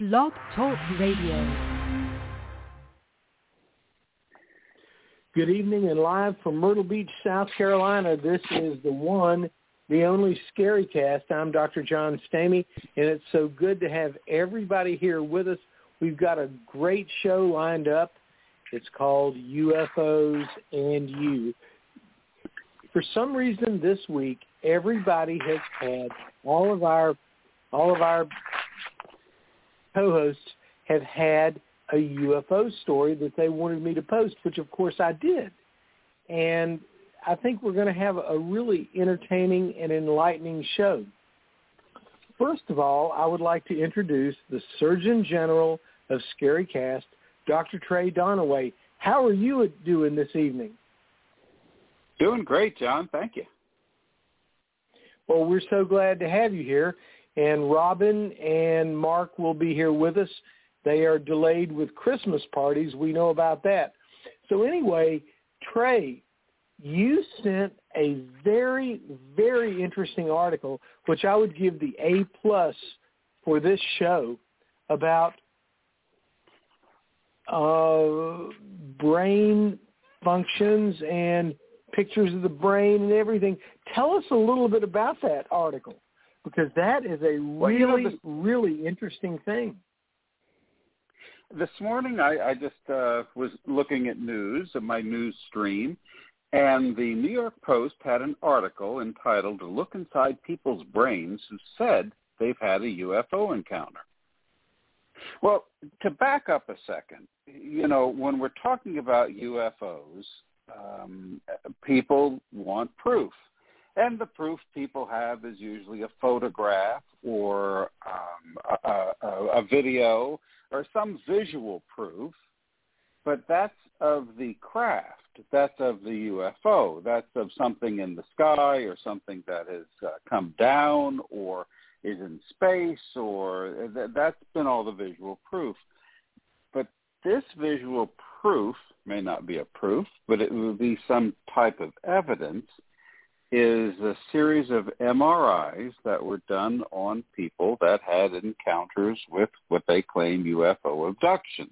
Blog Talk Radio. Good evening and live from Myrtle Beach, South Carolina. This is the one, the only Scary Cast. I'm Dr. John Stamey, and it's so good to have everybody here with us. We've got a great show lined up. It's called UFOs and You. For some reason this week, everybody has had all of our all of our co-hosts have had a UFO story that they wanted me to post, which of course I did. And I think we're going to have a really entertaining and enlightening show. First of all, I would like to introduce the Surgeon General of Scary Cast, Dr. Trey Donaway. How are you doing this evening? Doing great, John. Thank you. Well, we're so glad to have you here. And Robin and Mark will be here with us they are delayed with Christmas parties. We know about that. So anyway, Trey, you sent a very, very interesting article, which I would give the A plus for this show about uh, brain functions and pictures of the brain and everything. Tell us a little bit about that article because that is a really, well, you know, this, really interesting thing. This morning, I, I just uh, was looking at news, in my news stream, and the New York Post had an article entitled "Look Inside People's Brains Who Said They've Had a UFO Encounter." Well, to back up a second, you know, when we're talking about UFOs, um, people want proof. And the proof people have is usually a photograph or um, a, a, a video or some visual proof, but that's of the craft. That's of the UFO. That's of something in the sky or something that has uh, come down or is in space or th- that's been all the visual proof. But this visual proof may not be a proof, but it will be some type of evidence is a series of MRIs that were done on people that had encounters with what they claim UFO abductions.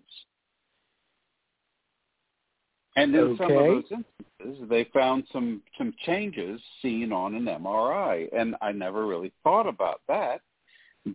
And in okay. some of those instances, they found some some changes seen on an MRI, and I never really thought about that.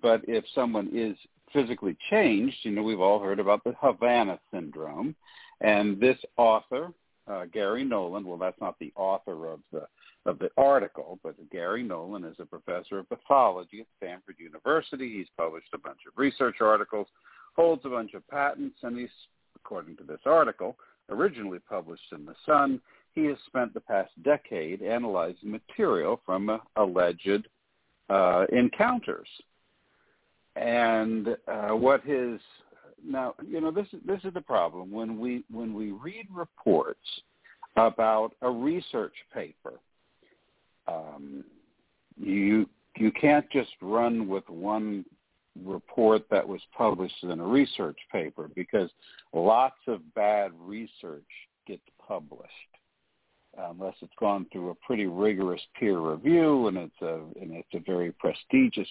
But if someone is physically changed, you know, we've all heard about the Havana syndrome, and this author, uh, Garry Nolan, well, that's not the author of the of the article, but Garry Nolan is a professor of pathology at Stanford University. He's published a bunch of research articles, holds a bunch of patents, and he's, according to this article, originally published in The Sun, he has spent the past decade analyzing material from uh, alleged uh, encounters. And uh, what his now, you know, this is this is the problem when we when we read reports about a research paper um, you you can't just run with one report that was published in a research paper because lots of bad research gets published unless it's gone through a pretty rigorous peer review and it's a and it's a very prestigious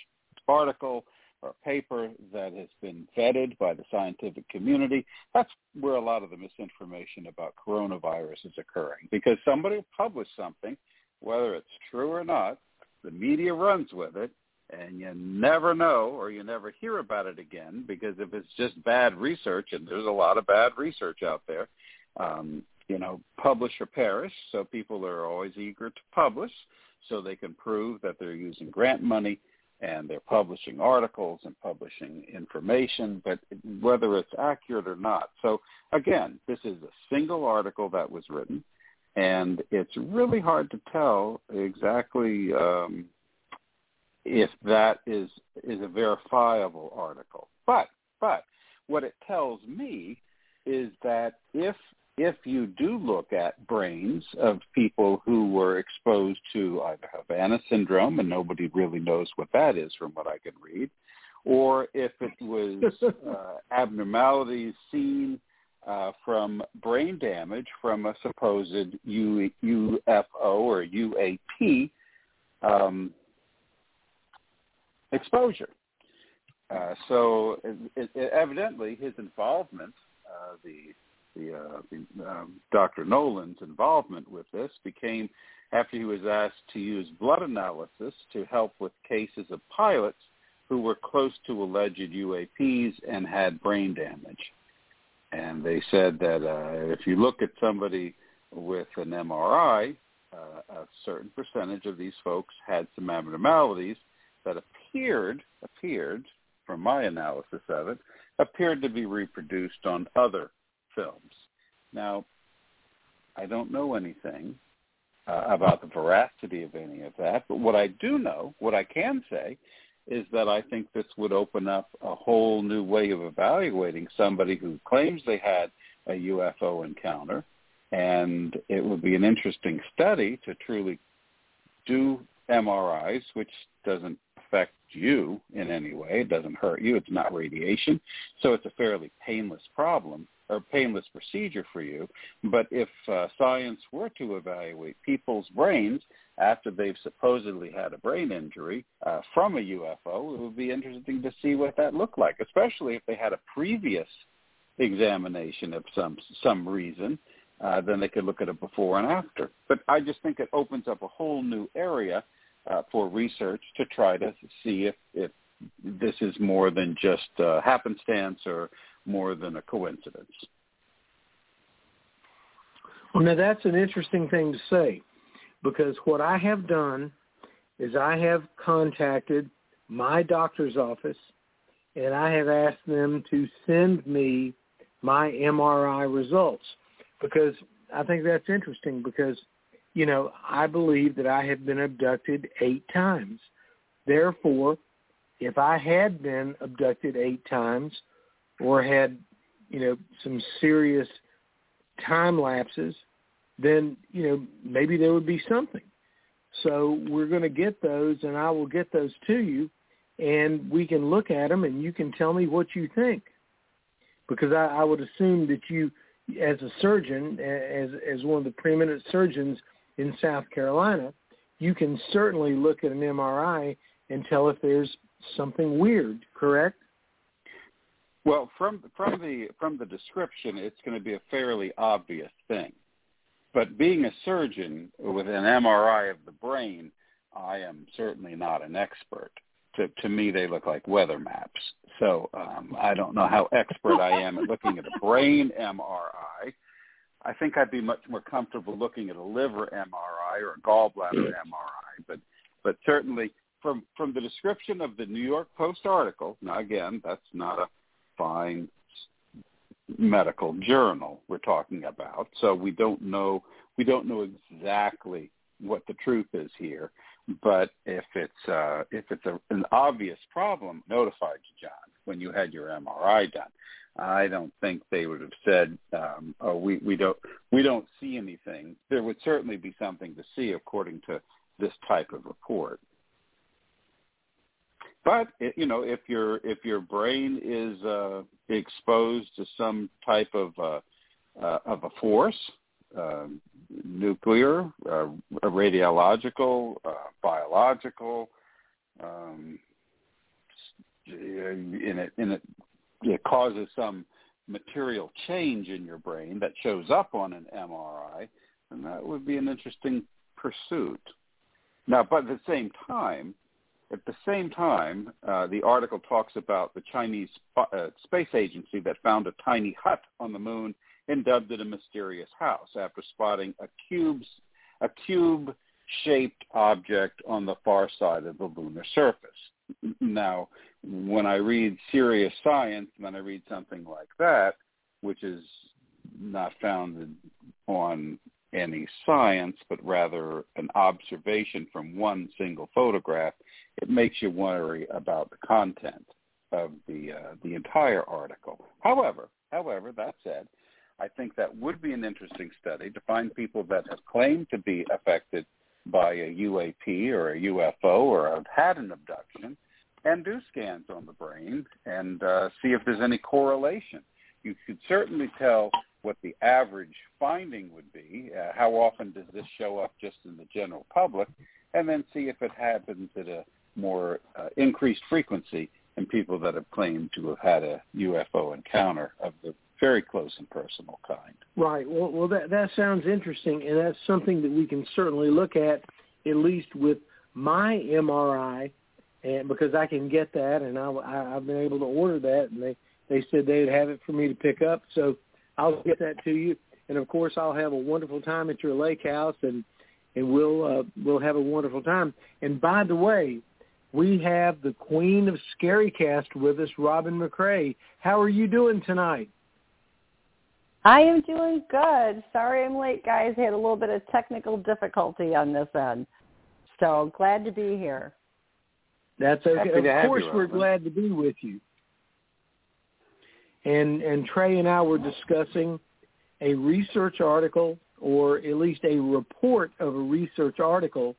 article or paper that has been vetted by the scientific community. That's where a lot of the misinformation about coronavirus is occurring because somebody published something whether it's true or not, the media runs with it, and you never know or you never hear about it again because if it's just bad research, and there's a lot of bad research out there, um, you know, publish or perish. So people are always eager to publish so they can prove that they're using grant money and they're publishing articles and publishing information, but whether it's accurate or not. So again, this is a single article that was written and it's really hard to tell exactly um, if that is is a verifiable article. But but what it tells me is that if if you do look at brains of people who were exposed to either Havana syndrome, and nobody really knows what that is from what I can read, or if it was uh, abnormalities seen uh, from brain damage from a supposed U- UFO or UAP um, exposure. Uh, so it, it, evidently his involvement, uh, the the, uh, the um, Dr. Nolan's involvement with this became after he was asked to use blood analysis to help with cases of pilots who were close to alleged UAPs and had brain damage. And they said that uh, if you look at somebody with an MRI, uh, a certain percentage of these folks had some abnormalities that appeared appeared from my analysis of it appeared to be reproduced on other films. Now, I don't know anything uh, about the veracity of any of that, but what I do know, what I can say, is that I think this would open up a whole new way of evaluating somebody who claims they had a UFO encounter, and it would be an interesting study to truly do MRIs, which doesn't affect you in any way. It doesn't hurt you. It's not radiation. So it's a fairly painless problem or painless procedure for you. But if uh, science were to evaluate people's brains after they've supposedly had a brain injury uh, from a UFO, it would be interesting to see what that looked like, especially if they had a previous examination of some some reason. Uh, then they could look at it before and after. But I just think it opens up a whole new area uh, for research to try to see if, if this is more than just uh, happenstance or more than a coincidence. Well, now that's an interesting thing to say because what I have done is I have contacted my doctor's office and I have asked them to send me my MRI results because I think that's interesting because, you know, I believe that I have been abducted eight times. Therefore, if I had been abducted eight times or had, you know, some serious time lapses, then, you know, maybe there would be something. So we're going to get those and I will get those to you and we can look at them and you can tell me what you think. Because I, I would assume that you, as a surgeon, as, as one of the preeminent surgeons in South Carolina, you can certainly look at an MRI and tell if there's something weird, correct? Well, from from the from the description, it's going to be a fairly obvious thing. But being a surgeon with an MRI of the brain, I am certainly not an expert. To to me, they look like weather maps. So um, I don't know how expert I am at looking at a brain MRI. I think I'd be much more comfortable looking at a liver MRI or a gallbladder MRI. But but certainly from from the description of the New York Post article. Now again, that's not a fine medical journal we're talking about. So we don't know we don't know exactly what the truth is here. But if it's uh, if it's a, an obvious problem, notified you, John, when you had your MRI done. I don't think they would have said, um, "Oh, we we don't we don't see anything." There would certainly be something to see, according to this type of report. But you know, if your if your brain is uh, exposed to some type of uh, uh, of a force, uh, nuclear, uh, radiological, uh, biological, um, it, in it, it causes some material change in your brain that shows up on an MRI, and that would be an interesting pursuit. Now, but at the same time, at the same time, uh, the article talks about the Chinese uh, space agency that found a tiny hut on the moon and dubbed it a mysterious house after spotting a cubes, a cube-shaped object on the far side of the lunar surface. Now, when I read serious science, when I read something like that, which is not founded on any science, but rather an observation from one single photograph, it makes you worry about the content of the uh, the entire article. However, however, that said, I think that would be an interesting study to find people that have claimed to be affected by a UAP or a UFO or have had an abduction and do scans on the brain and uh, see if there's any correlation. You could certainly tell what the average finding would be. Uh, how often does this show up just in the general public? And then see if it happens at a more uh, increased frequency in people that have claimed to have had a UFO encounter of the very close and personal kind. Right. Well, well, that that sounds interesting, and that's something that we can certainly look at, at least with my MRI, and because I can get that, and I, I I've been able to order that, and they they said they'd have it for me to pick up, so I'll get that to you, and of course I'll have a wonderful time at your lake house, and and we'll uh, we'll have a wonderful time. And by the way, we have the Queen of Scarycast with us, Robin McCrae. How are you doing tonight? I am doing good. Sorry I'm late, guys. I had a little bit of technical difficulty on this end. So glad to be here. That's okay. Of course, you, we're glad to be with you. And and Trey and I were discussing a research article, or at least a report of a research article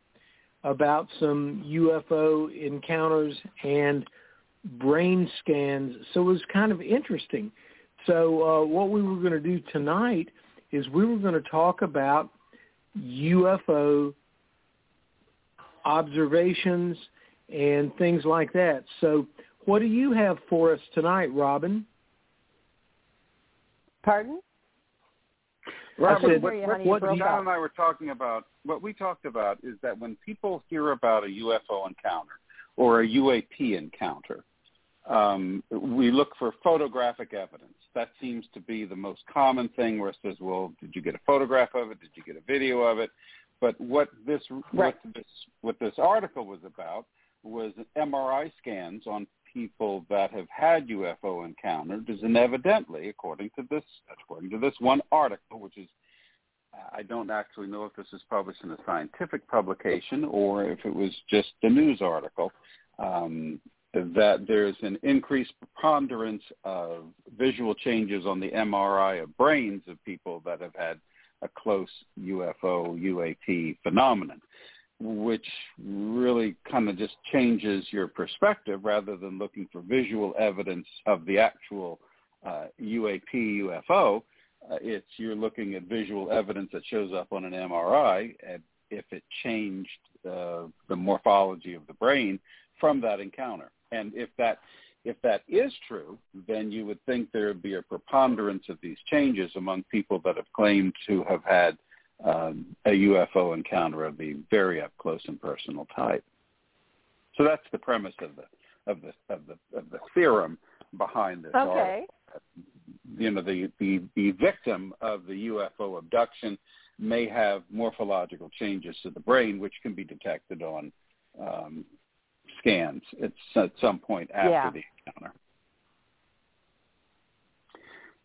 about some UFO encounters and brain scans. So it was kind of interesting. So uh, what we were going to do tonight is we were going to talk about UFO observations and things like that. So what do you have for us tonight, Robin? Pardon? Robin, what, what, what John and I were talking about, what we talked about is that when people hear about a UFO encounter or a UAP encounter, um, we look for photographic evidence. That seems to be the most common thing where it says, well, did you get a photograph of it? Did you get a video of it? But what this, right. what this, what this article was about was MRI scans on people that have had UFO encounters, and evidently, according to this, according to this one article, which is, I don't actually know if this is published in a scientific publication or if it was just a news article, um, that there's an increased preponderance of visual changes on the MRI of brains of people that have had a close UFO UAP phenomenon which really kind of just changes your perspective rather than looking for visual evidence of the actual uh, UAP UFO. Uh, it's you're looking at visual evidence that shows up on an MRI, and if it changed uh, the morphology of the brain from that encounter, and if that if that is true, then you would think there would be a preponderance of these changes among people that have claimed to have had um, a UFO encounter of the very up close and personal type. So that's the premise of the of the of the of the theorem behind this okay. You know, the, the the victim of the UFO abduction may have morphological changes to the brain, which can be detected on um, scans at, at some point after yeah. the encounter.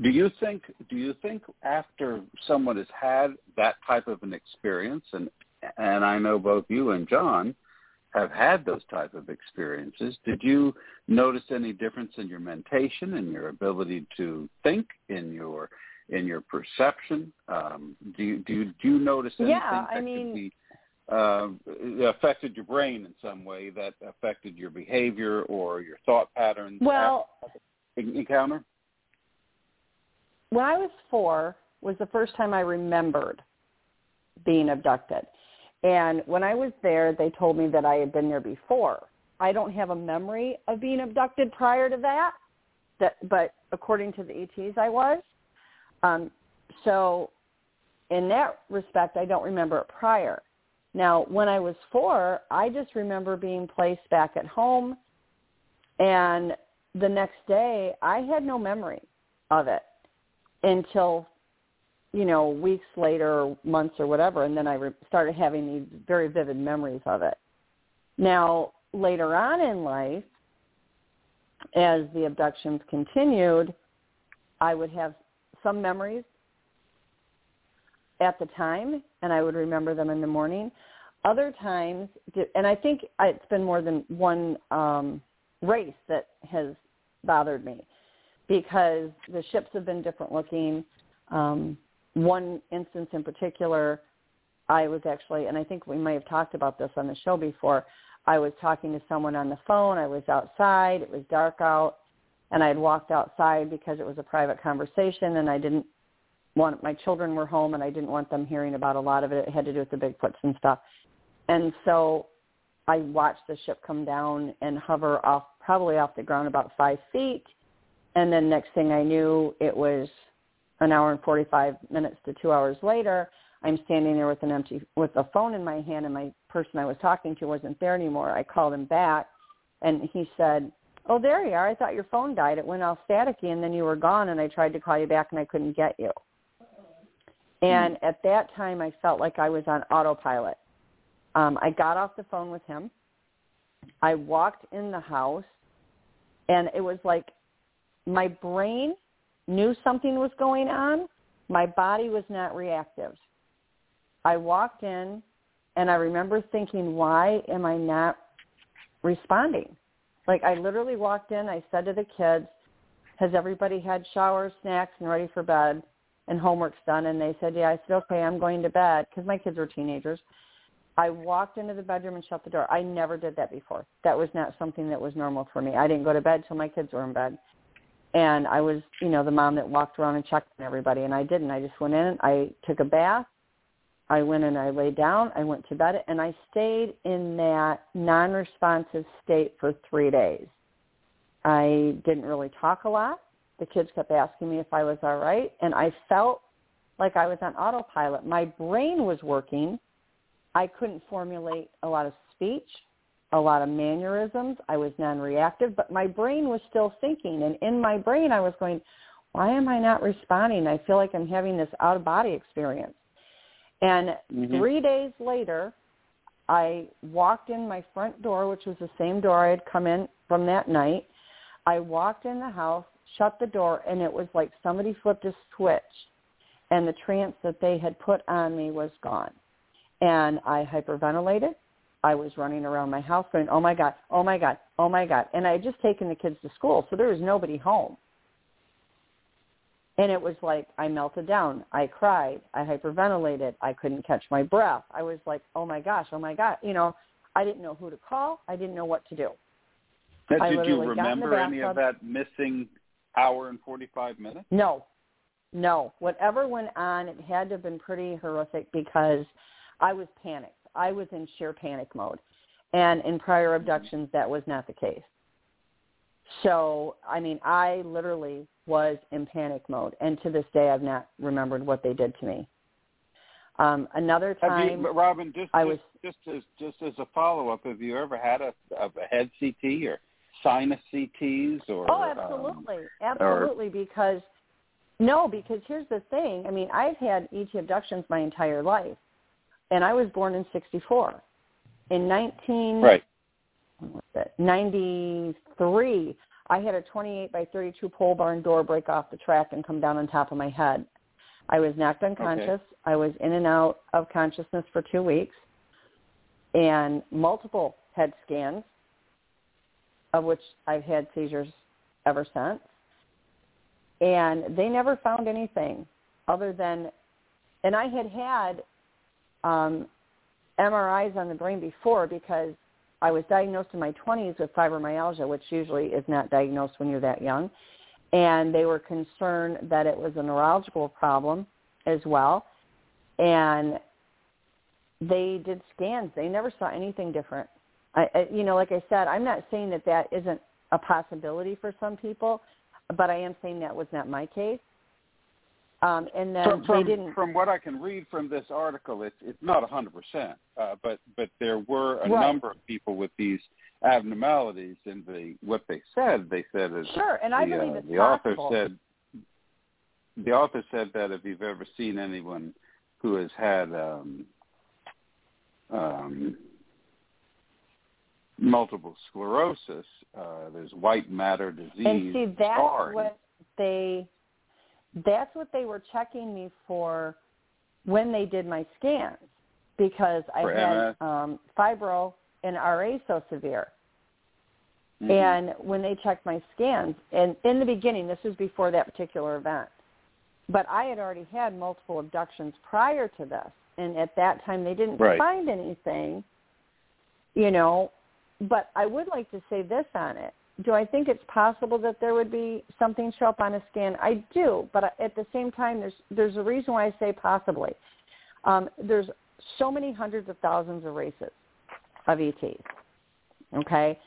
Do you think do you think after someone has had that type of an experience and and I know both you and John have had those type of experiences, did you notice any difference in your mentation and your ability to think in your in your perception? Um, do you do you, do you notice anything yeah, that I mean, could be uh, affected your brain in some way that affected your behavior or your thought patterns? Well, encounter when I was four was the first time I remembered being abducted. And when I was there, they told me that I had been there before. I don't have a memory of being abducted prior to that, that but according to the ETs, I was. Um, so in that respect, I don't remember it prior. Now, when I was four, I just remember being placed back at home, and the next day, I had no memory of it until you know weeks later or months or whatever and then i re- started having these very vivid memories of it now later on in life as the abductions continued i would have some memories at the time, and I would remember them in the morning. Other times, and I think it's been more than one um, race that has bothered me because the ships have been different looking. Um, one instance in particular, I was actually, and I think we may have talked about this on the show before. I was talking to someone on the phone. I was outside. It was dark out, and I had walked outside because it was a private conversation, and I didn't want my children were home, and I didn't want them hearing about a lot of it. It had to do with the Bigfoots and stuff. And so I watched the ship come down and hover off, probably off the ground about five feet, and then next thing I knew, it was an hour and 45 minutes to two hours later. I'm standing there with an empty, with a phone in my hand, and my person I was talking to wasn't there anymore. I called him back, and he said, "Oh, there you are. I thought your phone died. It went all staticky, and then you were gone. And I tried to call you back, and I couldn't get you." And at that time, I felt like I was on autopilot. Um, I got off the phone with him. I walked in the house, and it was like my brain knew something was going on. My body was not reactive. I walked in and I remember thinking, why am I not responding? Like I literally walked in, I said to the kids, has everybody had showers, snacks, and ready for bed and homework's done? And they said, yeah. I said, okay, I'm going to bed because my kids were teenagers. I walked into the bedroom and shut the door. I never did that before. That was not something that was normal for me. I didn't go to bed till my kids were in bed and I was, you know, the mom that walked around and checked on everybody, and I didn't. I just went in, I took a bath, I went and I laid down, I went to bed, and I stayed in that non-responsive state for three days. I didn't really talk a lot. The kids kept asking me if I was all right, and I felt like I was on autopilot. My brain was working. I couldn't formulate a lot of speech a lot of mannerisms. I was non-reactive, but my brain was still thinking. And in my brain, I was going, why am I not responding? I feel like I'm having this out-of-body experience. And mm-hmm. three days later, I walked in my front door, which was the same door I had come in from that night. I walked in the house, shut the door, and it was like somebody flipped a switch, and the trance that they had put on me was gone. And I hyperventilated. I was running around my house going, oh my God, oh my God, oh my God. And I had just taken the kids to school, so there was nobody home. And it was like I melted down. I cried. I hyperventilated. I couldn't catch my breath. I was like, oh my gosh, oh my God. You know, I didn't know who to call. I didn't know what to do. Now, did you remember any of that missing hour and 45 minutes? No. No. Whatever went on, it had to have been pretty horrific because I was panicked. I was in sheer panic mode. And in prior abductions, that was not the case. So, I mean, I literally was in panic mode. And to this day, I've not remembered what they did to me. Um, another time, you, Robin, just, I just, was just as just as a follow up, have you ever had a, a head CT or sinus CTs or? Oh, absolutely, um, absolutely. Or, because no, because here's the thing. I mean, I've had ET abductions my entire life, and I was born in 64. In 19 right. 93, I had a 28 by 32 pole barn door break off the track and come down on top of my head. I was knocked unconscious. Okay. I was in and out of consciousness for two weeks and multiple head scans, of which I've had seizures ever since. And they never found anything other than, and I had had um, MRIs on the brain before because I was diagnosed in my 20s with fibromyalgia, which usually is not diagnosed when you're that young. And they were concerned that it was a neurological problem as well. And they did scans. They never saw anything different. I, I, you know, like I said, I'm not saying that that isn't a possibility for some people, but I am saying that was not my case. Um, and then from, from, they didn't. From what I can read from this article, it's it's not a hundred percent, uh, but but there were a right. number of people with these abnormalities, and the what they said they said is sure, and I believe uh, it's the possible. author said the author said that if you've ever seen anyone who has had um, um, multiple sclerosis, uh, there's white matter disease. And see, that's scarring. what they that's what they were checking me for when they did my scans because I For had um, fibro and RA so severe. Mhm. And when they checked my scans, and in the beginning, this was before that particular event, but I had already had multiple abductions prior to this, and at that time they didn't Right. find anything, you know. But I would like to say this on it: Do I think it's possible that there would be something show up on a scan? I do, but at the same time, there's there's a reason why I say possibly. Um, there's so many hundreds of thousands of races of ETs. Okay,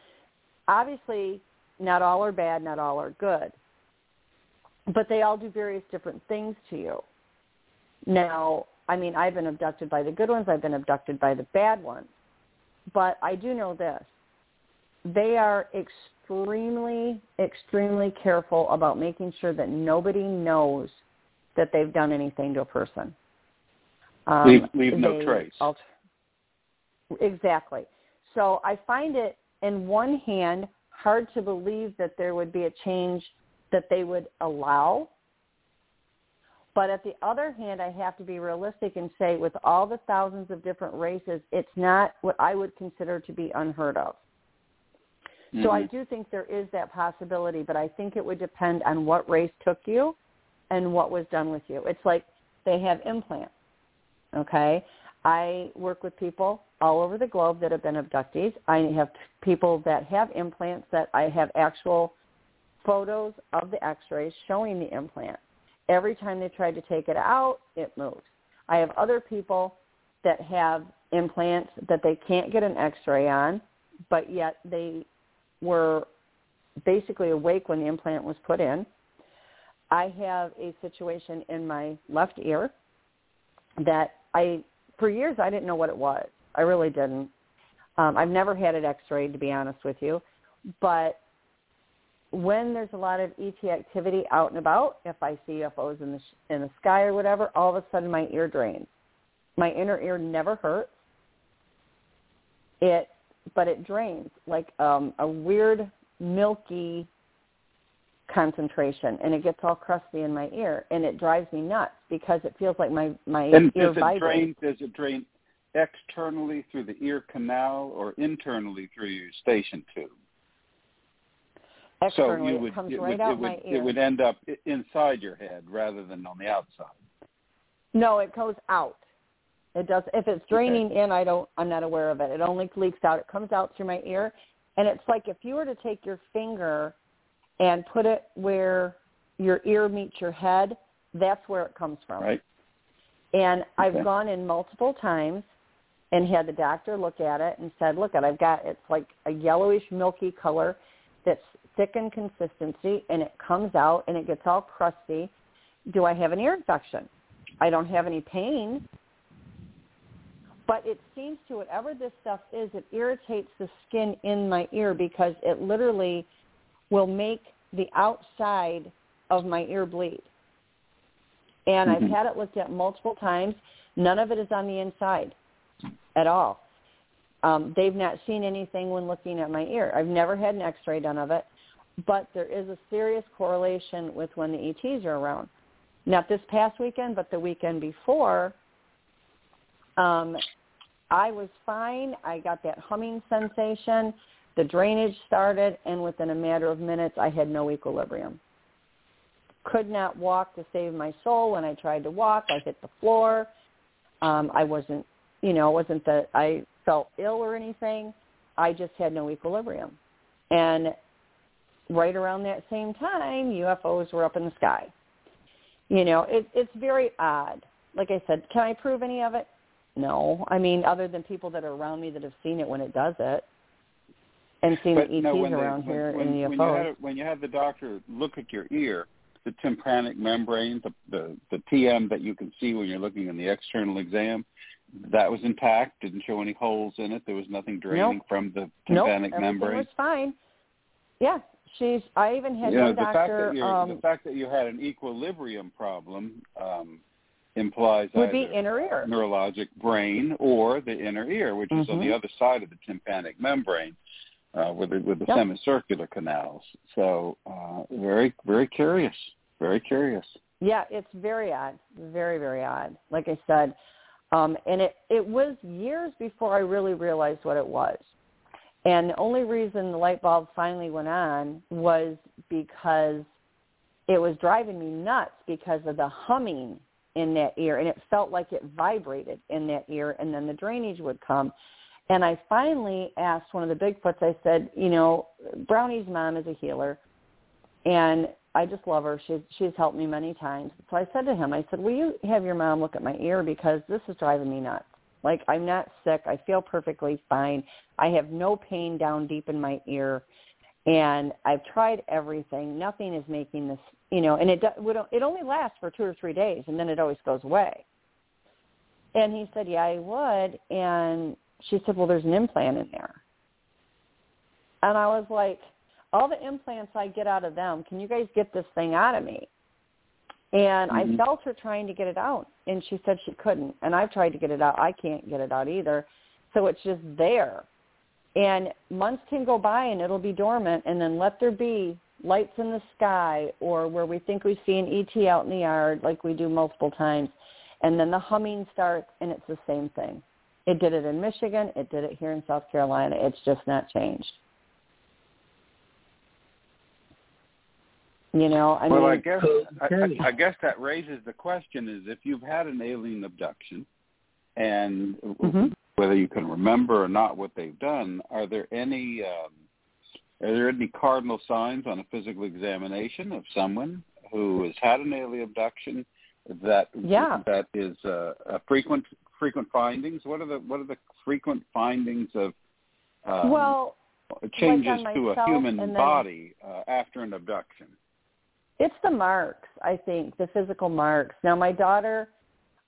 obviously not all are bad, not all are good, but they all do various different things to you. Now, I mean, I've been abducted by the good ones, I've been abducted by the bad ones, but I do know this. They are extremely, extremely careful about making sure that nobody knows that they've done anything to a person. Um, Leave- leave no trace. exactly. So I find it, in one hand, hard to believe that there would be a change that they would allow. But at the other hand, I have to be realistic and say with all the thousands of different races, it's not what I would consider to be unheard of. So I Mhm. do think there is that possibility, but I think it would depend on what race took you and what was done with you. It's like they have implants. Okay? I work with people all over the globe that have been abductees. I have people that have implants that I have actual photos of the x-rays showing the implant. Every time they try to take it out, it moves. I have other people that have implants that they can't get an x-ray on, but yet they were basically awake when the implant was put in. I have a situation in my left ear that I, for years, I didn't know what it was. I really didn't. Um, I've never had it x-rayed, to be honest with you. But when there's a lot of ET activity out and about, if I see UFOs in the sh- in the sky or whatever, all of a sudden my ear drains. My inner ear never hurts. It, but it drains like um, a weird milky concentration, and it gets all crusty in my ear, and it drives me nuts because it feels like my my And ear does it vibrates. drain? Does it drain externally through the ear canal or internally through your Eustachian tube? Externally, so you it would, comes it right would, out it would, my ear. It would end up inside your head rather than on the outside. No, it goes out. It does. If it's draining in, I don't. I'm not aware of it. It only leaks out. It comes out through my ear, and it's like if you were to take your finger and put it where your ear meets your head, that's where it comes from. Right. And I've gone in multiple times and had the doctor look at it and said, "Look, at I've got it's like a yellowish milky color that's thick in consistency, and it comes out and it gets all crusty. Do I have an ear infection? I don't have any pain." But it seems to whatever this stuff is, it irritates the skin in my ear because it literally will make the outside of my ear bleed. And I've Mhm. had it looked at multiple times. None of it is on the inside at all. Um, they've not seen anything when looking at my ear. I've never had an X-ray done of it, but there is a serious correlation with when the ETs are around. Not this past weekend, but the weekend before. Um, I was fine. I got that humming sensation. The drainage started, and within a matter of minutes, I had no equilibrium. Could not walk to save my soul. When I tried to walk, I hit the floor. Um, I wasn't, you know, it wasn't that I felt ill or anything. I just had no equilibrium. And right around that same time, UFOs were up in the sky. You know, it, it's very odd. Like I said, can I prove any of it? No. I mean, other than people that are around me that have seen it when it does it and seen But the ETs no, when they- around when, here when, and when you UFOs. when you have the doctor look at your ear, the tympanic membrane, the, the the TM that you can see when you're looking in the external exam, that was intact. Didn't show any holes in it. There was nothing draining Nope. from the nope, tympanic everything membrane. was fine. Yeah, she's. I even had one the fact doctor that um, the fact that you had an equilibrium problem um, implies would be inner ear. neurologic brain or the inner ear, which is on the other side of the tympanic membrane uh, with the, with the Yep. semicircular canals. So uh, very very curious, very curious. Yeah, it's very odd, very very odd. Like I said, um, and it it was years before I really realized what it was. And the only reason the light bulb finally went on was because it was driving me nuts because of the humming in that ear and it felt like it vibrated in that ear and then the drainage would come. And I finally asked one of the Bigfoots, I said, you know, Brownie's mom is a healer and I just love her. She's she's helped me many times. So I said to him, I said, Will you have your mom look at my ear because this is driving me nuts. Like I'm not sick. I feel perfectly fine. I have no pain down deep in my ear, and I've tried everything. Nothing is making this, you know. And it would it only lasts for two or three days, and then it always goes away. And he said, "Yeah, I would." And she said, "Well, there's an implant in there." And I was like, "All the implants I get out of them, can you guys get this thing out of me?" And mm-hmm. I felt her trying to get it out, and she said she couldn't. And I've tried to get it out. I can't get it out either. So it's just there. And months can go by, and it'll be dormant, and then let there be lights in the sky or where we think we see an ET out in the yard like we do multiple times. And then the humming starts, and it's the same thing. It did it in Michigan. It did it here in South Carolina. It's just not changed. You know, I well, mean, I guess I, I guess that raises the question: is if you've had an alien abduction, and mm-hmm. whether you can remember or not what they've done, are there any um, are there any cardinal signs on a physical examination of someone who has had an alien abduction that yeah. that is uh, a frequent frequent findings? What are the what are the frequent findings of um, well changes like to a human then, body uh, after an abduction? It's the marks, I think, the physical marks. Now my daughter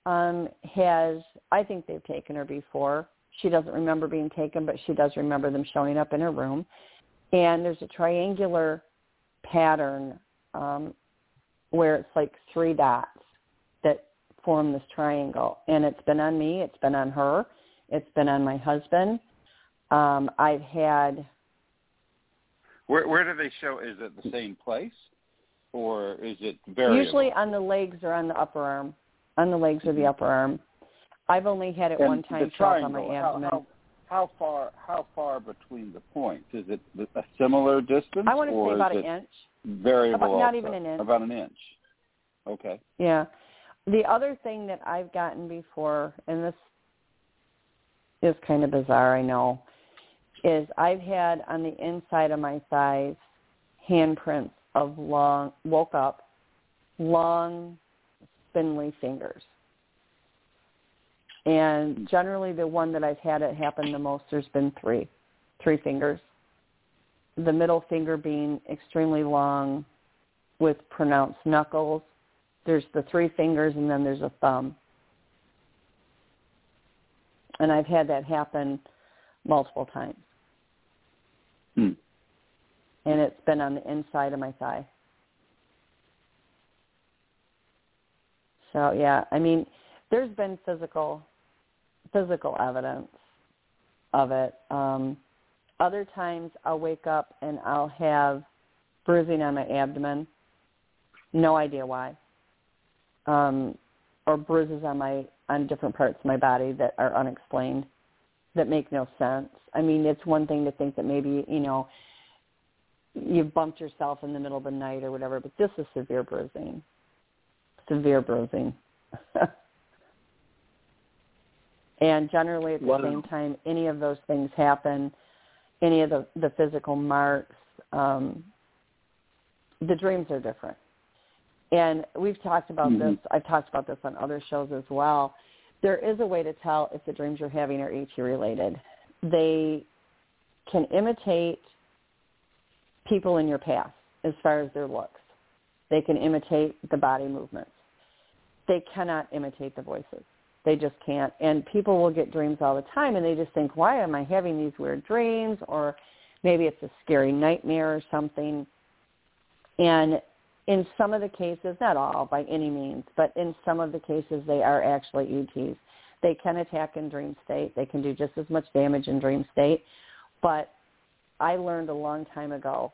um has I think they've taken her before. She doesn't remember being taken, but she does remember them showing up in her room. And there's a triangular pattern um where it's like three dots that form this triangle. And it's been on me, it's been on her, it's been on my husband. Um I've had where where do they show is it the same place? or is it variable? Usually on the legs or on the upper arm, on the legs or the upper arm. I've only had it and one time show on my abdomen. How, how, how, far? How far between the points? Is it a similar distance? I want to say about an inch. Variable. About, not also? even an inch. About an inch. Okay. Yeah. The other thing that I've gotten before, and this is kind of bizarre, I know, is I've had on the inside of my thighs handprints of long, woke up, long, spindly fingers. And generally the one that I've had it happen the most, there's been three, three fingers. The middle finger being extremely long with pronounced knuckles. There's the three fingers and then there's a thumb. And I've had that happen multiple times. Hmm and it's been on the inside of my thigh. So yeah, I mean, there's been physical physical evidence of it. Um, other times I'll wake up and I'll have bruising on my abdomen. No idea why. Um, or bruises on my on different parts of my body that are unexplained, that make no sense. I mean, it's one thing to think that maybe you know you've bumped yourself in the middle of the night or whatever, but this is severe bruising. Severe bruising. and generally at the wow. same time any of those things happen, any of the, the physical marks, um, the dreams are different. And we've talked about mm-hmm. this, I've talked about this on other shows as well. There is a way to tell if the dreams you're having are ET related. They can imitate people in your past as far as their looks. They can imitate the body movements. They cannot imitate the voices. They just can't. And people will get dreams all the time and they just think, why am I having these weird dreams? Or maybe it's a scary nightmare or something. And in some of the cases, not all by any means, but in some of the cases they are actually ETs. They can attack in dream state. They can do just as much damage in dream state. But I learned a long time ago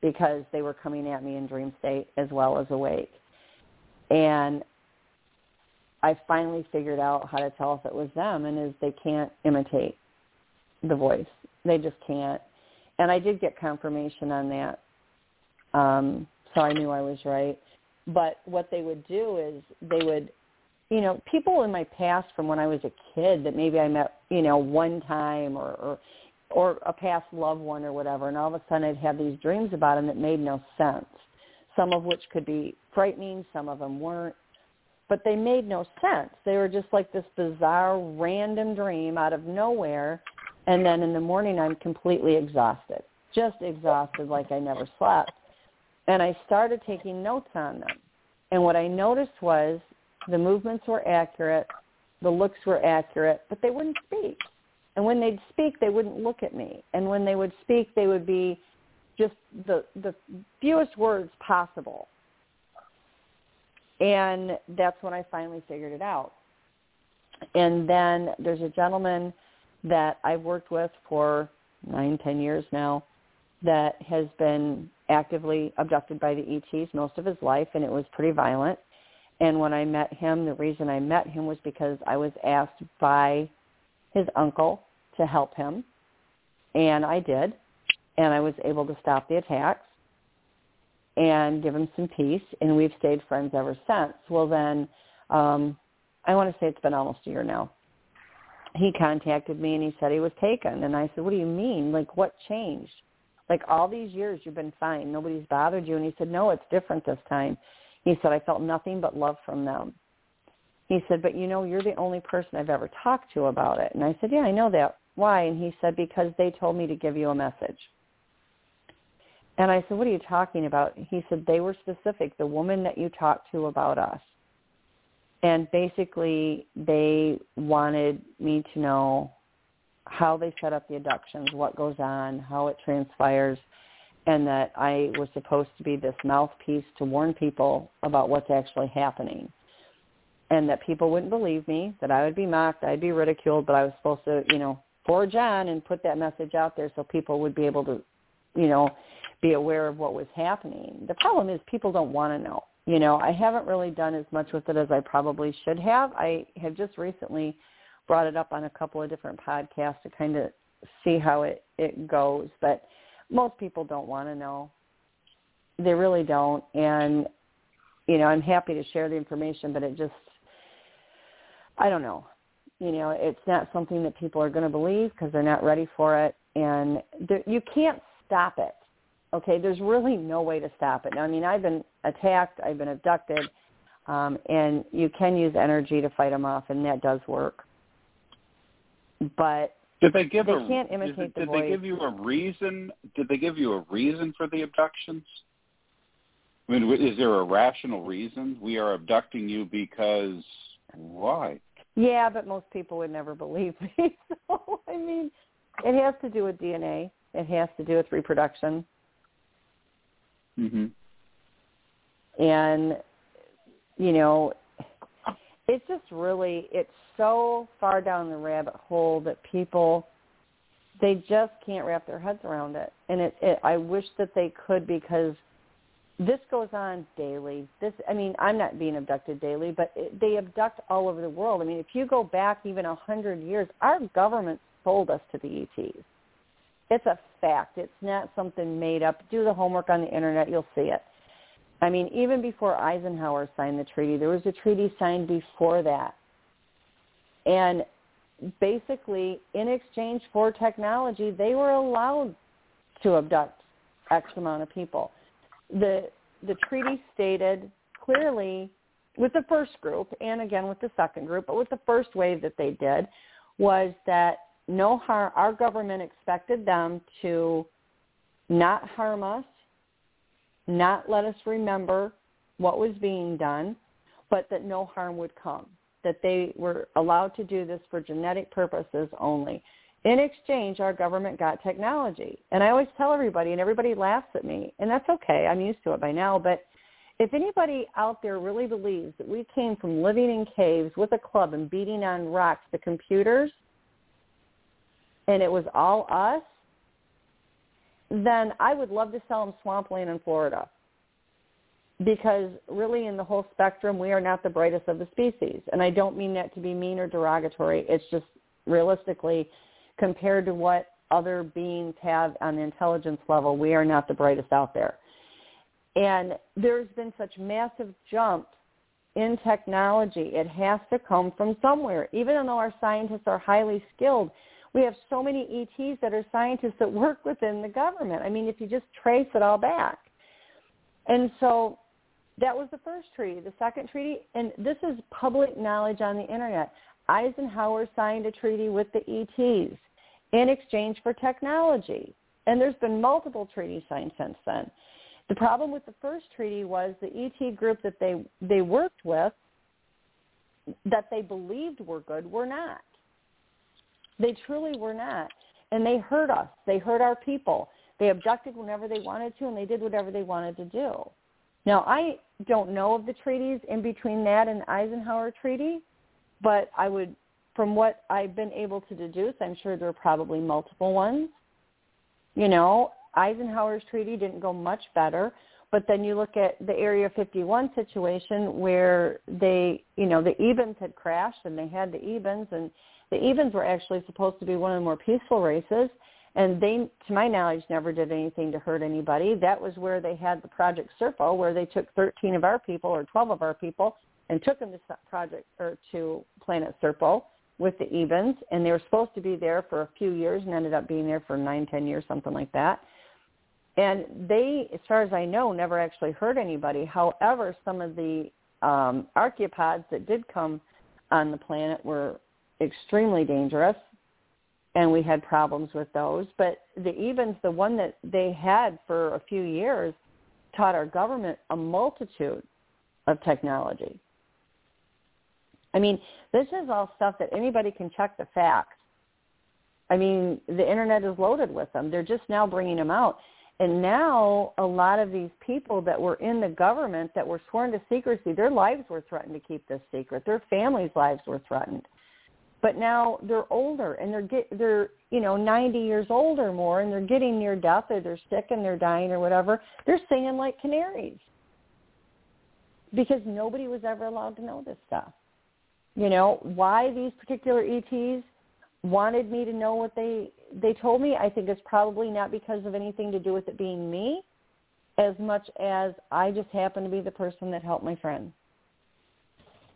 because they were coming at me in dream state as well as awake. And I finally figured out how to tell if it was them, and is they can't imitate the voice. They just can't. And I did get confirmation on that, um, so I knew I was right. But what they would do is they would, you know, people in my past from when I was a kid that maybe I met, you know, one time or, or or a past loved one or whatever, and all of a sudden I'd have these dreams about them that made no sense. Some of which could be frightening, some of them weren't but they made no sense. They were just like this bizarre random dream out of nowhere and then in the morning I'm completely exhausted. Just exhausted like I never slept. And I started taking notes on them. And what I noticed was the movements were accurate, the looks were accurate, but they wouldn't speak. And when they'd speak, they wouldn't look at me. And when they would speak, they would be just the the fewest words possible. And that's when I finally figured it out. And then there's a gentleman that I've worked with for nine, ten years now that has been actively abducted by the ETs most of his life, and it was pretty violent. And when I met him, the reason I met him was because I was asked by his uncle to help him, and I did, and I was able to stop the attacks and give him some peace, and we've stayed friends ever since. Well, then, um, I want to say it's been almost a year now. He contacted me and he said he was taken, and I said, "What do you mean? Like, what changed? Like all these years you've been fine, nobody's bothered you?" And he said, "No, it's different this time." He said, "I felt nothing but love from them." He said, "But you know, you're the only person I've ever talked to about it." And I said, "Yeah, I know that. Why?" And he said, "Because they told me to give you a message." And I said, what are you talking about? He said, they were specific, the woman that you talked to about us. And basically, they wanted me to know how they set up the abductions, what goes on, how it transpires, and that I was supposed to be this mouthpiece to warn people about what's actually happening. And that people wouldn't believe me, that I would be mocked, I'd be ridiculed, but I was supposed to, you know, forge on and put that message out there so people would be able to, you know, be aware of what was happening. The problem is people don't want to know. You know, I haven't really done as much with it as I probably should have. I have just recently brought it up on a couple of different podcasts to kind of see how it it goes, but most people don't want to know. They really don't and you know, I'm happy to share the information, but it just I don't know. You know, it's not something that people are going to believe because they're not ready for it and you can't stop it Okay, there's really no way to stop it. Now, I mean, I've been attacked, I've been abducted, um, and you can use energy to fight them off, and that does work. But did they give they a, can't imitate did, the did voice. they give you a reason? Did they give you a reason for the abductions? I mean, is there a rational reason we are abducting you because why? Yeah, but most people would never believe me. So I mean, it has to do with DNA. It has to do with reproduction. Mm-hmm. And you know, it's just really it's so far down the rabbit hole that people they just can't wrap their heads around it. And it, it I wish that they could because this goes on daily. This, I mean, I'm not being abducted daily, but it, they abduct all over the world. I mean, if you go back even a hundred years, our government sold us to the ETs. It's a fact. It's not something made up. Do the homework on the internet. You'll see it. I mean, even before Eisenhower signed the treaty, there was a treaty signed before that. And basically, in exchange for technology, they were allowed to abduct X amount of people. The the treaty stated clearly with the first group and again with the second group, but with the first wave that they did was that no harm. Our government expected them to not harm us, not let us remember what was being done, but that no harm would come. That they were allowed to do this for genetic purposes only. In exchange, our government got technology. And I always tell everybody, and everybody laughs at me, and that's okay. I'm used to it by now. But if anybody out there really believes that we came from living in caves with a club and beating on rocks the computers – and it was all us, then I would love to sell them swampland in Florida. because really in the whole spectrum, we are not the brightest of the species. And I don't mean that to be mean or derogatory. It's just realistically compared to what other beings have on the intelligence level, we are not the brightest out there. And there's been such massive jumps in technology. It has to come from somewhere. Even though our scientists are highly skilled, we have so many ETs that are scientists that work within the government. I mean, if you just trace it all back. And so that was the first treaty. The second treaty, and this is public knowledge on the internet. Eisenhower signed a treaty with the ETs in exchange for technology. And there's been multiple treaties signed since then. The problem with the first treaty was the ET group that they, they worked with, that they believed were good, were not. They truly were not. And they hurt us. They hurt our people. They abducted whenever they wanted to, and they did whatever they wanted to do. Now, I don't know of the treaties in between that and the Eisenhower Treaty, but I would, from what I've been able to deduce, I'm sure there are probably multiple ones. You know, Eisenhower's treaty didn't go much better, but then you look at the Area 51 situation where they, you know, the Ebens had crashed and they had the Ebens and the Ebens were actually supposed to be one of the more peaceful races and they, to my knowledge, never did anything to hurt anybody. That was where they had the Project Serpo, where they took 13 of our people or 12 of our people and took them to project or to Planet Serpo with the Ebens, and they were supposed to be there for a few years and ended up being there for nine, ten years, something like that. And they, as far as I know, never actually hurt anybody. However, some of the um, archaeopods that did come on the planet were extremely dangerous, and we had problems with those. But the Ebens, the one that they had for a few years, taught our government a multitude of technology. I mean, this is all stuff that anybody can check the facts. I mean, the internet is loaded with them. They're just now bringing them out. And now a lot of these people that were in the government that were sworn to secrecy, their lives were threatened to keep this secret. Their families' lives were threatened. But now they're older and they're get they're, you know, 90 years old or more and they're getting near death or they're sick and they're dying or whatever. They're singing like canaries. Because nobody was ever allowed to know this stuff. You know, why these particular ETs wanted me to know what they they told me, I think it's probably not because of anything to do with it being me, as much as I just happened to be the person that helped my friend.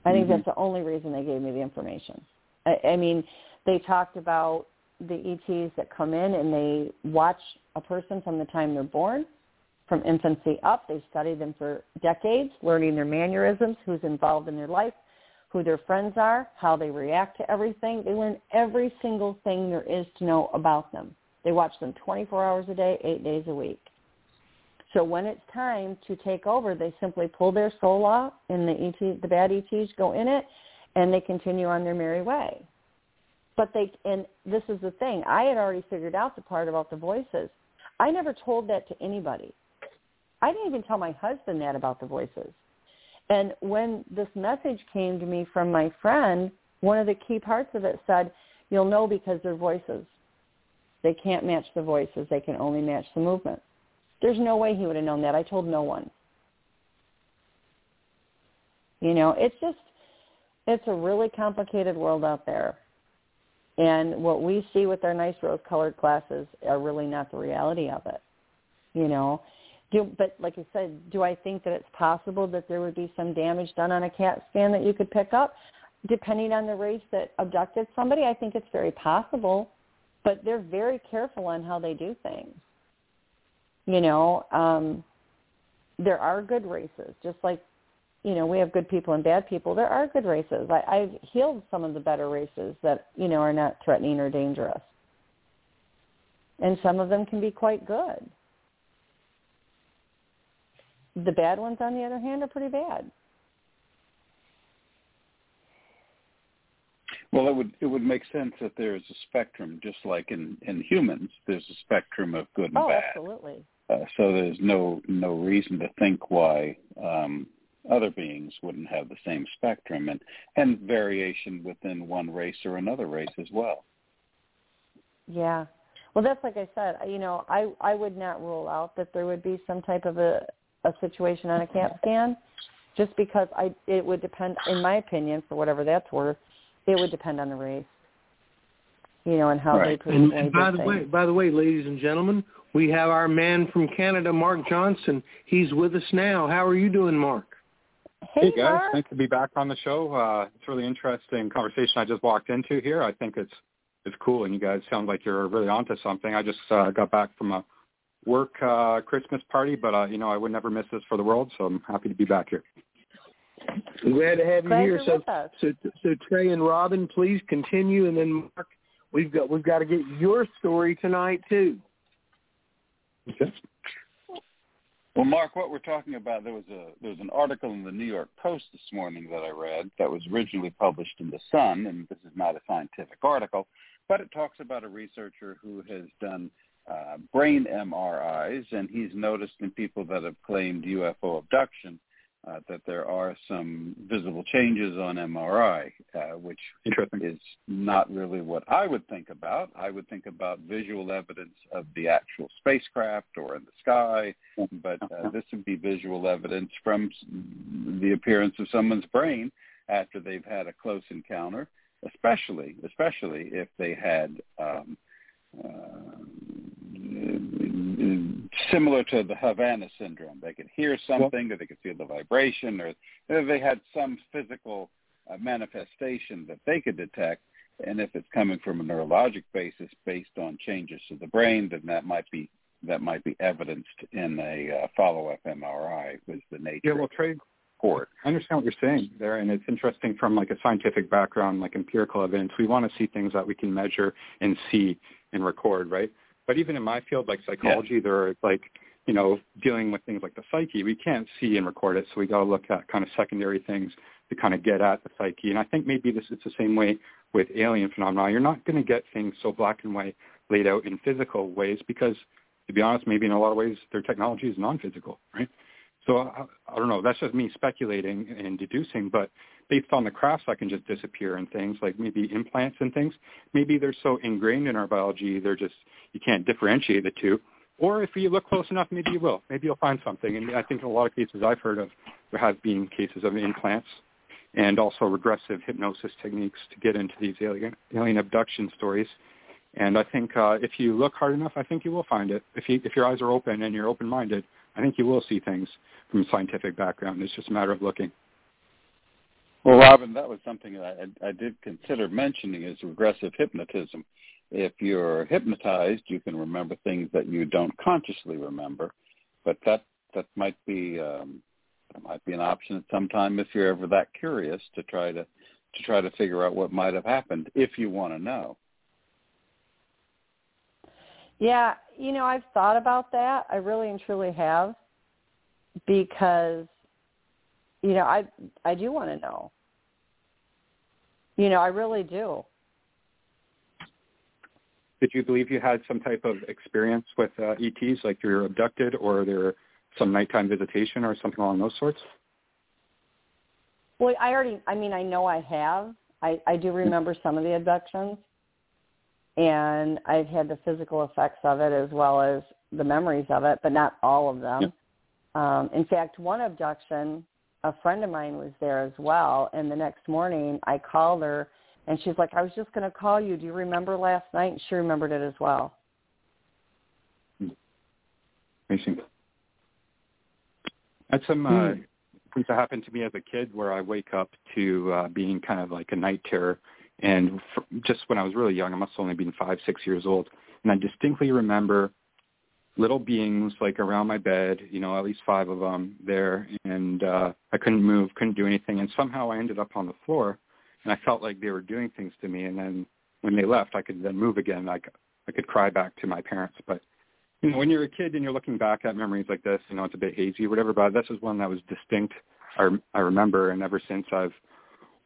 I think mm-hmm. that's the only reason they gave me the information. I, I mean, they talked about the ETs that come in and they watch a person from the time they're born, from infancy up. They study them for decades, learning their mannerisms, who's involved in their life, who their friends are, how they react to everything. They learn every single thing there is to know about them. They watch them 24 hours a day, eight days a week. So when it's time to take over, they simply pull their soul out, and the ET, the bad ETs go in it, and they continue on their merry way. But they, and this is the thing, I had already figured out the part about the voices. I never told that to anybody. I didn't even tell my husband that about the voices. And when this message came to me from my friend, one of the key parts of it said, you'll know because they're voices. They can't match the voices. They can only match the movement. There's no way he would have known that. I told no one. You know, it's just, it's a really complicated world out there. And what we see with our nice rose-colored glasses are really not the reality of it. You know, do, but like I said, do I think that it's possible that there would be some damage done on a CAT scan that you could pick up? Depending on the race that abducted somebody, I think it's very possible. But they're very careful on how they do things. You know, um, there are good races, just like you know we have good people and bad people. There are good races. I, I've healed some of the better races that you know are not threatening or dangerous, and some of them can be quite good. The bad ones, on the other hand, are pretty bad. Well, it would it would make sense that there is a spectrum, just like in in humans, there's a spectrum of good and oh, bad. absolutely. Uh, so there's no no reason to think why um, other beings wouldn't have the same spectrum and and variation within one race or another race as well. Yeah. Well, that's like I said. You know, I I would not rule out that there would be some type of a a situation on a CAT scan, just because I it would depend, in my opinion, for whatever that's worth, it would depend on the race, you know, and how right. they personally and, and by the things. way, by the way, ladies and gentlemen, we have our man from Canada, Mark Johnson. He's with us now. How are you doing, Mark? Hey, Hey guys, Mark. nice to be back on the show. Uh, it's a really interesting conversation I just walked into here. I think it's it's cool, and you guys sound like you're really onto something. I just uh, got back from a work uh, Christmas party, but uh, you know I would never miss this for the world, so I'm happy to be back here. I'm glad to have you Glad here. So, with us. so, so Trey and Robin, please continue, and then Mark, we've got we've got to get your story tonight too. Okay. Well, Mark, what we're talking about, there was a there was an article in the New York Post this morning that I read that was originally published in the Sun, and this is not a scientific article, but it talks about a researcher who has done uh, brain MRIs, and he's noticed in people that have claimed UFO abduction uh, that there are some visible changes on MRI, uh, which is not really what I would think about. I would think about visual evidence of the actual spacecraft or in the sky, but uh, this would be visual evidence from the appearance of someone's brain after they've had a close encounter, especially especially if they had um, similar to the Havana syndrome. They could hear something, or they could feel the vibration, or they had some physical uh, manifestation that they could detect. And if it's coming from a neurologic basis based on changes to the brain, then that might be that might be evidenced in a uh, follow-up MRI. Was the nature Yeah, well, Trey, the report. I understand what you're saying there, and it's interesting from like a scientific background, like empirical evidence. We want to see things that we can measure and see and record, right? But even in my field, like psychology, there are like you know dealing with things like the psyche. We can't see and record it, so we got to look at kind of secondary things to kind of get at the psyche. And I think maybe this is the same way with alien phenomena. You're not going to get things so black and white laid out in physical ways because, to be honest, maybe in a lot of ways their technology is non-physical, right? So I, I don't know. That's just me speculating and deducing, but based on the crafts that can just disappear and things like maybe implants and things, maybe they're so ingrained in our biology they're just you can't differentiate the two. Or if you look close enough, maybe you will. Maybe you'll find something. And I think in a lot of cases I've heard of, there have been cases of implants and also regressive hypnosis techniques to get into these alien, alien abduction stories. And I think uh, if you look hard enough, I think you will find it. If you, if your eyes are open and you're open-minded, I think you will see things from a scientific background. It's just a matter of looking. Well, Robin, that was something that I, I did consider mentioning is regressive hypnotism. If you're hypnotized, you can remember things that you don't consciously remember, but that that might be um, that might be an option at some time if you're ever that curious to try to to try to figure out what might have happened if you want to know. Yeah, you know, I've thought about that. I really and truly have because you know, I I do want to know. You know, I really do. Did you believe you had some type of experience with uh, ETs, like you were abducted, or there some nighttime visitation, or something along those sorts? Well, I already I mean, I know I have. I I do remember some of the abductions and I've had the physical effects of it as well as the memories of it, but not all of them. Um, in fact, one abduction, a friend of mine was there as well, and the next morning I called her, and she's like, "I was just going to call you. Do you remember last night?" And she remembered it as well. Amazing. That's some uh, things that happened to me as a kid, where I wake up to uh, being kind of like a night terror. And f- just when I was really young, I must have only been five, six years old, and I distinctly remember little beings like around my bed, you know, at least five of them there, and uh, I couldn't move, couldn't do anything, and somehow I ended up on the floor, and I felt like they were doing things to me, and then when they left, I could then move again, I I could cry back to my parents, but you know, when you're a kid and you're looking back at memories like this, you know, it's a bit hazy or whatever, but this is one that was distinct. I, I remember, and ever since I've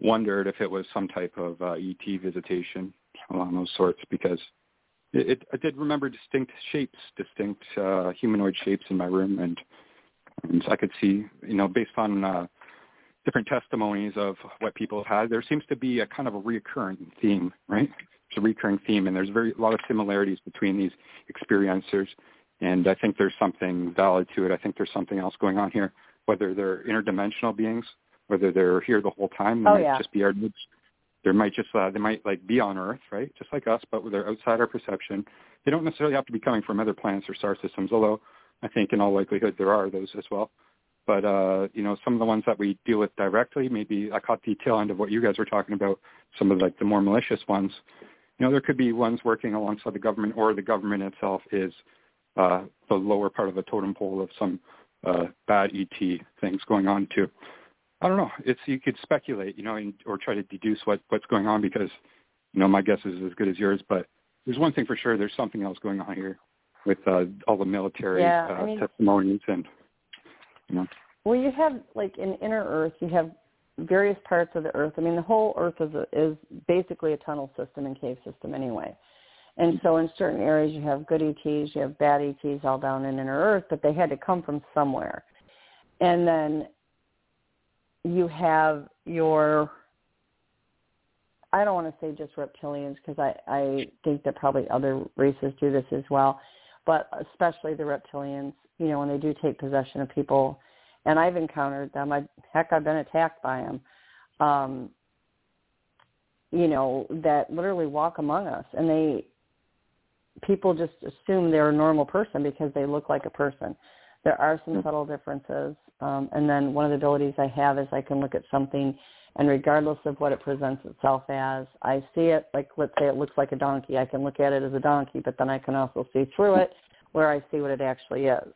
wondered if it was some type of uh, ET visitation along those sorts because it, it, I did remember distinct shapes, distinct uh, humanoid shapes in my room, and, and I could see, you know, based on uh, different testimonies of what people have had, there seems to be a kind of a reoccurring theme, right? It's a recurring theme, and there's very a lot of similarities between these experiencers And I think there's something valid to it. I think there's something else going on here, whether they're interdimensional beings, whether they're here the whole time, they Oh, might yeah. just be our moods. They might just uh, they might like be on Earth, right, just like us, but they're outside our perception. They don't necessarily have to be coming from other planets or star systems, although I think in all likelihood there are those as well. But uh, you know, some of the ones that we deal with directly, maybe I caught the tail end of what you guys were talking about. Some of like the more malicious ones. You know, there could be ones working alongside the government, or the government itself is uh, the lower part of a totem pole of some uh, bad ET things going on too. I don't know. It's you could speculate, you know, and, or try to deduce what what's going on because, you know, my guess is as good as yours. But there's one thing for sure: there's something else going on here with uh, all the military Yeah, uh, I mean- testimonies and, you know. Well, you have like in inner Earth, you have various parts of the Earth. I mean, the whole Earth is a, is basically a tunnel system and cave system anyway. And so in certain areas you have good ETs, you have bad ETs all down in inner Earth, but they had to come from somewhere. And then you have your I don't want to say just reptilians because I, I think that probably other races do this as well, but especially the reptilians, you know, when they do take possession of people, and I've encountered them. I, heck, I've been attacked by them. Um, you know, that literally walk among us, and they people just assume they're a normal person because they look like a person. There are some subtle differences, um, and then one of the abilities I have is I can look at something, and regardless of what it presents itself as, I see it like let's say it looks like a donkey. I can look at it as a donkey, but then I can also see through it where I see what it actually is.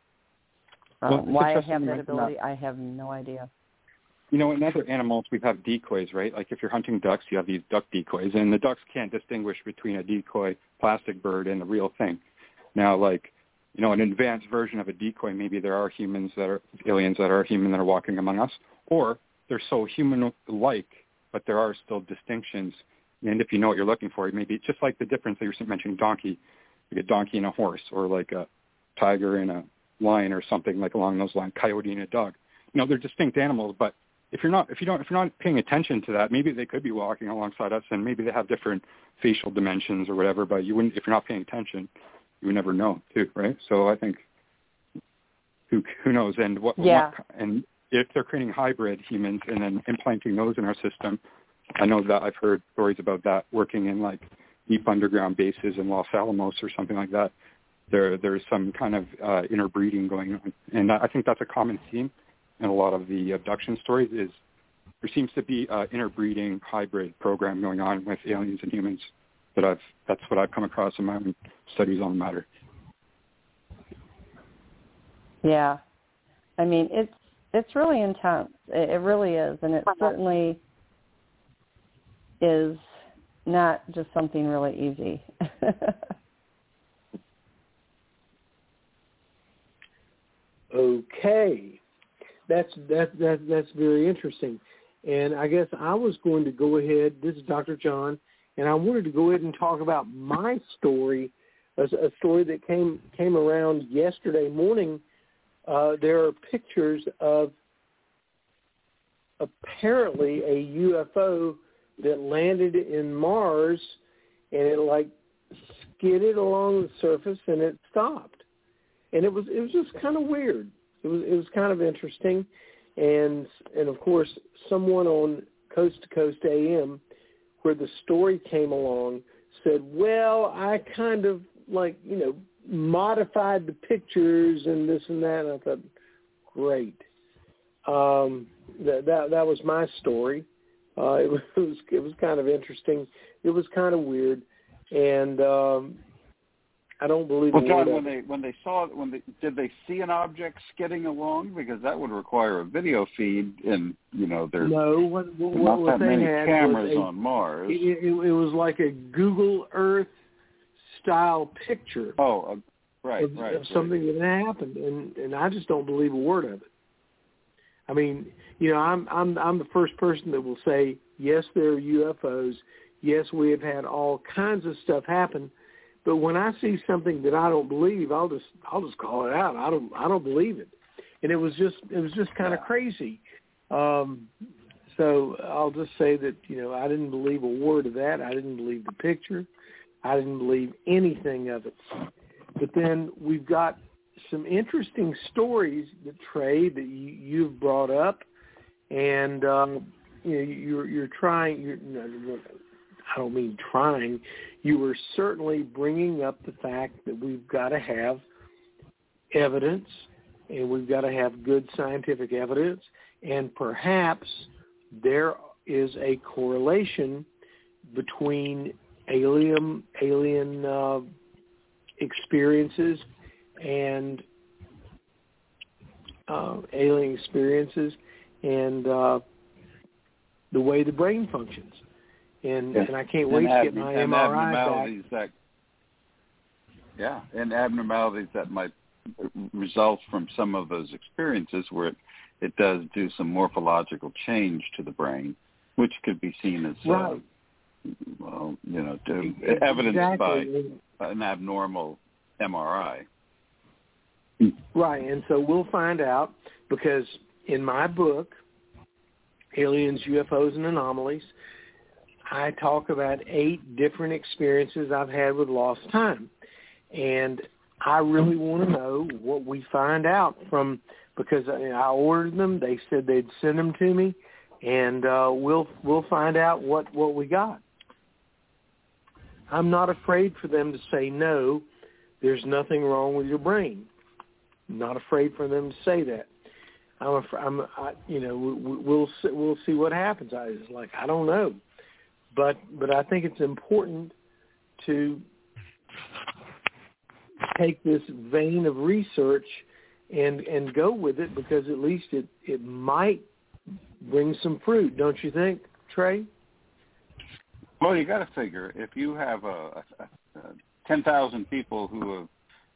Um, Well, why I have that ability, I have no idea. You know, in other animals, we have decoys, right? Like if you're hunting ducks, you have these duck decoys, and the ducks can't distinguish between a decoy plastic bird and the real thing. Now, like, you know, an advanced version of a decoy, maybe there are humans that are aliens that are human that are walking among us, or they're so human-like, but there are still distinctions. And if you know what you're looking for, maybe it's just like the difference that you're mentioning donkey, like a donkey and a horse, or like a tiger and a lion, or something like along those lines, coyote and a dog. You know, they're distinct animals, but if you're not if you don't if you're not paying attention to that, maybe they could be walking alongside us, and maybe they have different facial dimensions or whatever. But you wouldn't if you're not paying attention, you never know, too, right? So I think who who knows, and what, Yeah. what and if they're creating hybrid humans and then implanting those in our system, I know that I've heard stories about that working in like deep underground bases in Los Alamos or something like that. There there's some kind of uh, interbreeding going on, and I think that's a common theme in a lot of the abduction stories is there seems to be uh, interbreeding hybrid program going on with aliens and humans that I've that's what I've come across in my own studies on the matter. Yeah, I mean it's it's really intense. It, it really is, and it uh-huh. certainly is not just something really easy. Okay, that's that that that's very interesting. And I guess I was going to go ahead. This is Dr. John, and I wanted to go ahead and talk about my story, a, a story that came came around yesterday morning. Uh, there are pictures of apparently a UFO that landed in Mars, and it like skidded along the surface and it stopped and it was it was just kind of weird. It was it was kind of interesting, and and of course someone on Coast to Coast AM, where the story came along, said, well, I kind of like you know modified the pictures and this and that. And I thought, great. Um, that that that was my story. Uh, it was it was kind of interesting. It was kind of weird, and um, I don't believe Well, a John, word when of it. they when they saw it, when they did they see an object skidding along? Because that would require a video feed, and you know there's No, what, what, not what that they many had cameras a, on Mars. It, it, it was like a Google Earth style picture oh, uh, right, of, right, of right. something that happened, and and I just don't believe a word of it. I mean, you know, I'm I'm I'm the first person that will say yes, there are UFOs. Yes, we have had all kinds of stuff happen, but when I see something that I don't believe, I'll just I'll just call it out. I don't I don't believe it, and it was just it was just kind of crazy. Um, so I'll just say that you know I didn't believe a word of that. I didn't believe the picture. I didn't believe anything of it. But then we've got some interesting stories that Trey that you, you've brought up, and um, you know, you're you're trying. You're, I don't mean trying. You were certainly bringing up the fact that we've got to have evidence, and we've got to have good scientific evidence, and perhaps there is a correlation between alien alien uh, experiences and uh, alien experiences and uh, the way the brain functions. And yes. and I can't wait to get my MRI back. That, yeah, and abnormalities that might result from some of those experiences where it, it does do some morphological change to the brain, which could be seen as right. uh, well, you know, to, Exactly. evidenced by an abnormal MRI. Right, and so we'll find out because in my book, Aliens, UFOs, and Anomalies, I talk about eight different experiences I've had with lost time. And I really want to know what we find out from because I, ordered them. They said they'd send them to me, and uh, we'll we'll find out what what we got. I'm not afraid for them to say no. There's nothing wrong with your brain. I'm not afraid for them to say that. I'm, af- I'm, I, you know, we- we'll see, we'll see what happens. I was like, I don't know, but but I think it's important to take this vein of research and and go with it because at least it it might bring some fruit, don't you think, Trey? Well, you got to figure if you have a, a, a ten thousand people who have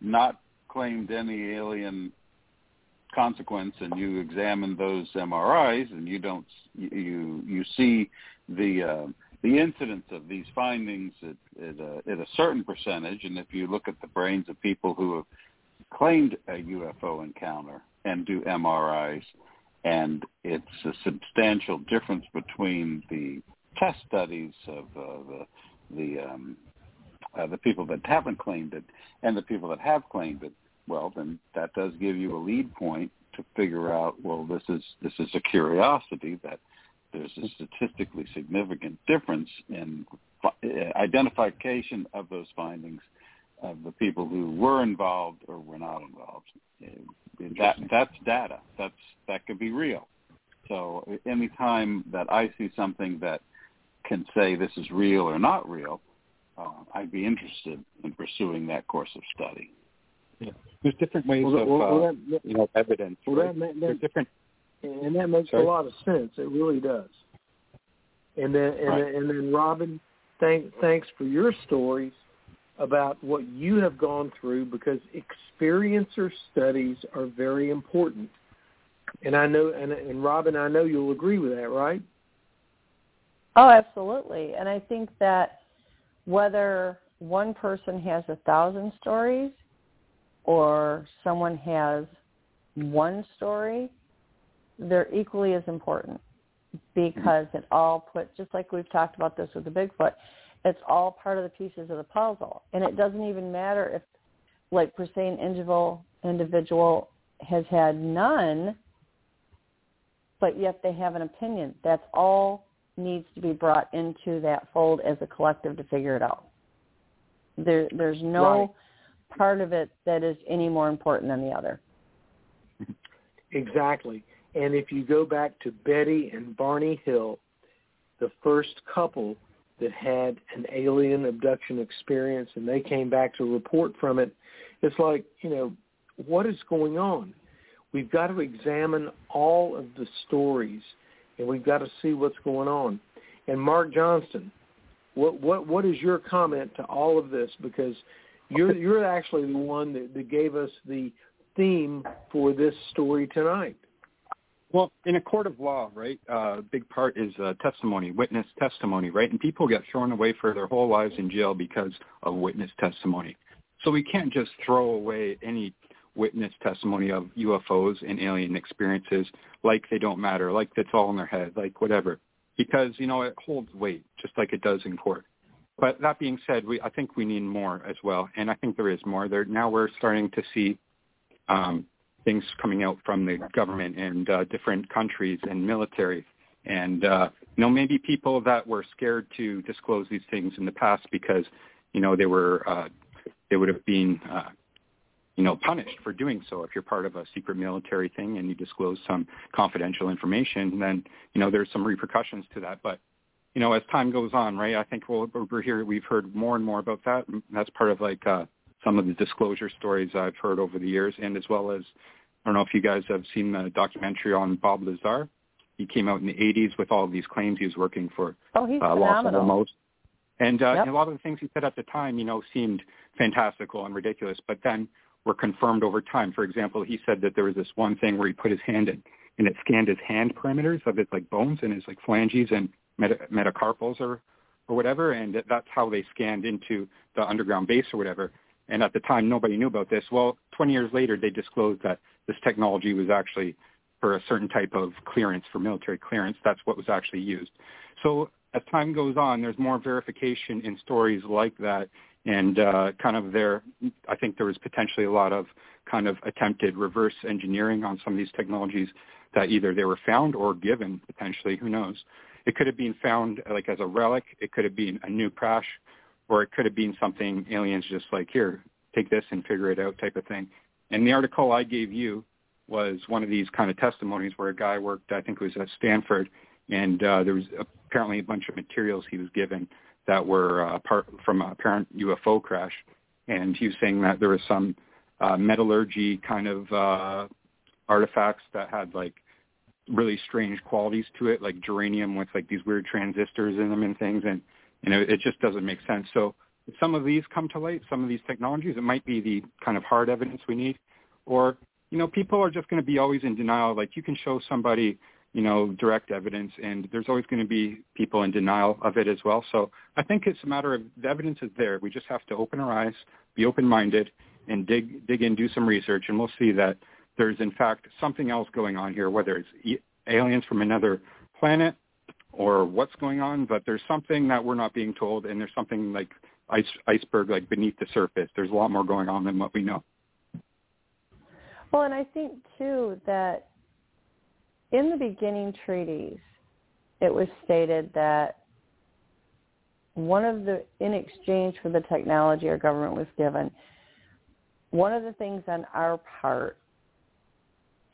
not claimed any alien consequence, and you examine those MRIs, and you don't you you see the uh, the incidence of these findings at, at, a, at a certain percentage, and if you look at the brains of people who have claimed a UFO encounter and do MRIs, and it's a substantial difference between the test studies of uh, the the um, uh, the people that haven't claimed it and the people that have claimed it. Well, then that does give you a lead point to figure out. Well, this is this is a curiosity that there's a statistically significant difference in identification of those findings of the people who were involved or were not involved. Uh, That that's data. That's that could be real. So anytime that I see something that can say this is real or not real, uh, I'd be interested in pursuing that course of study. Yeah. There's different ways Well, of well, well, uh, that- you know evidence. Well, right? that, that, There's different. And that makes Sorry? a lot of sense. It really does. And then, and, Right. then, and then, Robin, thank, thanks for your stories about what you have gone through because experiencer studies are very important. And I know, and, and Robin, I know you'll agree with that, right? Oh, absolutely. And I think that whether one person has a thousand stories or someone has one story, they're equally as important because it all put, just like we've talked about this with the Bigfoot, it's all part of the pieces of the puzzle. And it doesn't even matter if, like per se, an individual, individual has had none, but yet they have an opinion. That's all needs to be brought into that fold as a collective to figure it out. There, there's no Right. part of it that is any more important than the other. Exactly. And if you go back to Betty and Barney Hill, the first couple that had an alien abduction experience and they came back to report from it, it's like, you know, what is going on? We've got to examine all of the stories and we've got to see what's going on. And Mark Johnston, what what what is your comment to all of this? Because you're you're actually the one that, that gave us the theme for this story tonight. Well, in a court of law, right, uh, a big part is uh, testimony, witness testimony, right? And people get thrown away for their whole lives in jail because of witness testimony. So we can't just throw away any witness testimony of UFOs and alien experiences like they don't matter, like it's all in their head, like whatever, because, you know, it holds weight just like it does in court. But that being said, we I think we need more as well, and I think there is more. There now we're starting to see um, things coming out from the government and uh, different countries and military. And, uh, you know, maybe people that were scared to disclose these things in the past because, you know, they were, uh, they would have been, uh, you know, punished for doing so. If you're part of a secret military thing and you disclose some confidential information, then, you know, there's some repercussions to that. But, you know, as time goes on, right, I think we'll, we're here, we've heard more and more about that. That's part of like, uh, some of the disclosure stories I've heard over the years, and as well as I don't know if you guys have seen the documentary on Bob Lazar. He came out in the 80s with all of these claims he was working for oh, he's uh, Los Alamos. And, uh, yep. and a lot of the things he said at the time, you know, seemed fantastical and ridiculous, but then were confirmed over time. For example, he said that there was this one thing where he put his hand in and it scanned his hand perimeters of his like bones and his like phalanges and meta- metacarpals or or whatever, and that's how they scanned into the underground base or whatever. And at the time, nobody knew about this. Well, 20 years later, they disclosed that this technology was actually for a certain type of clearance, for military clearance. That's what was actually used. So as time goes on, there's more verification in stories like that. And uh, kind of there, I think there was potentially a lot of kind of attempted reverse engineering on some of these technologies that either they were found or given potentially, who knows. It could have been found like as a relic. It could have been a new crash or it could have been something aliens just like here, take this and figure it out type of thing. And the article I gave you was one of these kind of testimonies where a guy worked, I think it was at Stanford, and uh, there was apparently a bunch of materials he was given that were uh, part from a apparent UFO crash, and he was saying that there was some uh, metallurgy kind of uh, artifacts that had like really strange qualities to it, like germanium with like these weird transistors in them and things, and you know, it just doesn't make sense. So some of these come to light, some of these technologies, it might be the kind of hard evidence we need. Or, you know, people are just going to be always in denial. Like you can show somebody, you know, direct evidence and there's always going to be people in denial of it as well. So I think it's a matter of the evidence is there. We just have to open our eyes, be open-minded and dig, dig in, do some research and we'll see that there's in fact something else going on here, whether it's aliens from another planet or what's going on, but there's something that we're not being told, and there's something like ice, iceberg like beneath the surface. There's a lot more going on than what we know. Well, and I think too that in the beginning treaties, it was stated that one of the in exchange for the technology our government was given, one of the things on our part,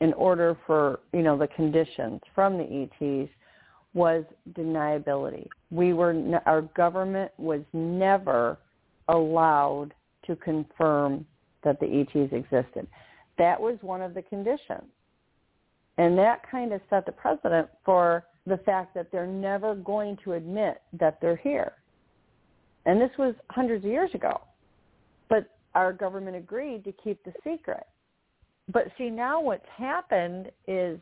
in order for you know the conditions from the ETs was deniability. We were our government was never allowed to confirm that the ETs existed. That was one of the conditions. And that kind of set the precedent for the fact that they're never going to admit that they're here. And this was hundreds of years ago. But our government agreed to keep the secret. But see, now what's happened is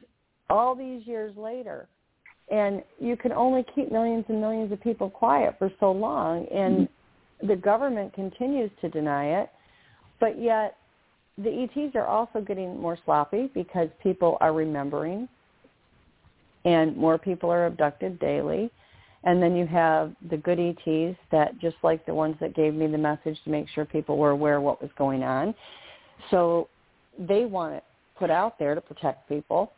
all these years later, and you can only keep millions and millions of people quiet for so long and mm-hmm. the government continues to deny it but yet the ETs are also getting more sloppy because people are remembering and more people are abducted daily and then you have the good ETs that just like the ones that gave me the message to make sure people were aware of what was going on so they want it put out there to protect people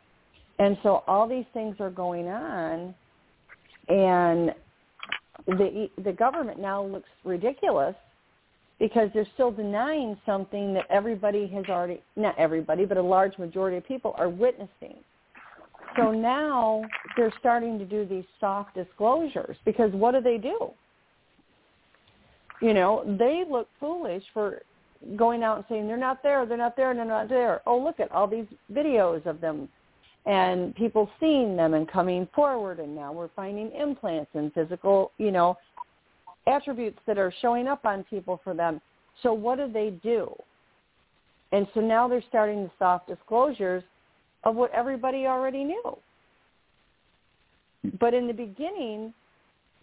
and so all these things are going on, and the the government now looks ridiculous because they're still denying something that everybody has already not everybody but a large majority of people are witnessing. So now they're starting to do these soft disclosures because what do they do? You know they look foolish for going out and saying they're not there they're not there and they're not there. Oh look at all these videos of them and people seeing them and coming forward and now we're finding implants and physical, you know, attributes that are showing up on people for them. So what do they do? And so now they're starting the soft disclosures of what everybody already knew. Hmm. But in the beginning,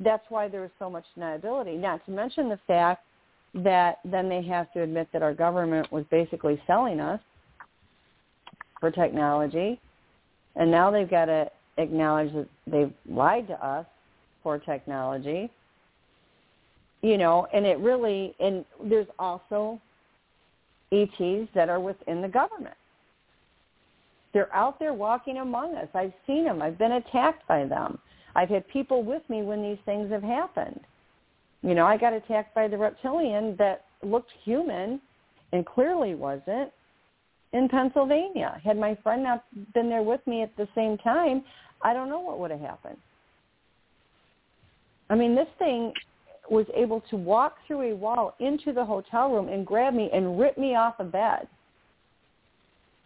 that's why there was so much deniability. Not to mention the fact that then they have to admit that our government was basically selling us for technology and now they've got to acknowledge that they've lied to us for technology. You know, and it really, and there's also ETs that are within the government. They're out there walking among us. I've seen them. I've been attacked by them. I've had people with me when these things have happened. You know, I got attacked by the reptilian that looked human and clearly wasn't in Pennsylvania. Had my friend not been there with me at the same time, I don't know what would have happened. I mean, this thing was able to walk through a wall into the hotel room and grab me and rip me off a bed.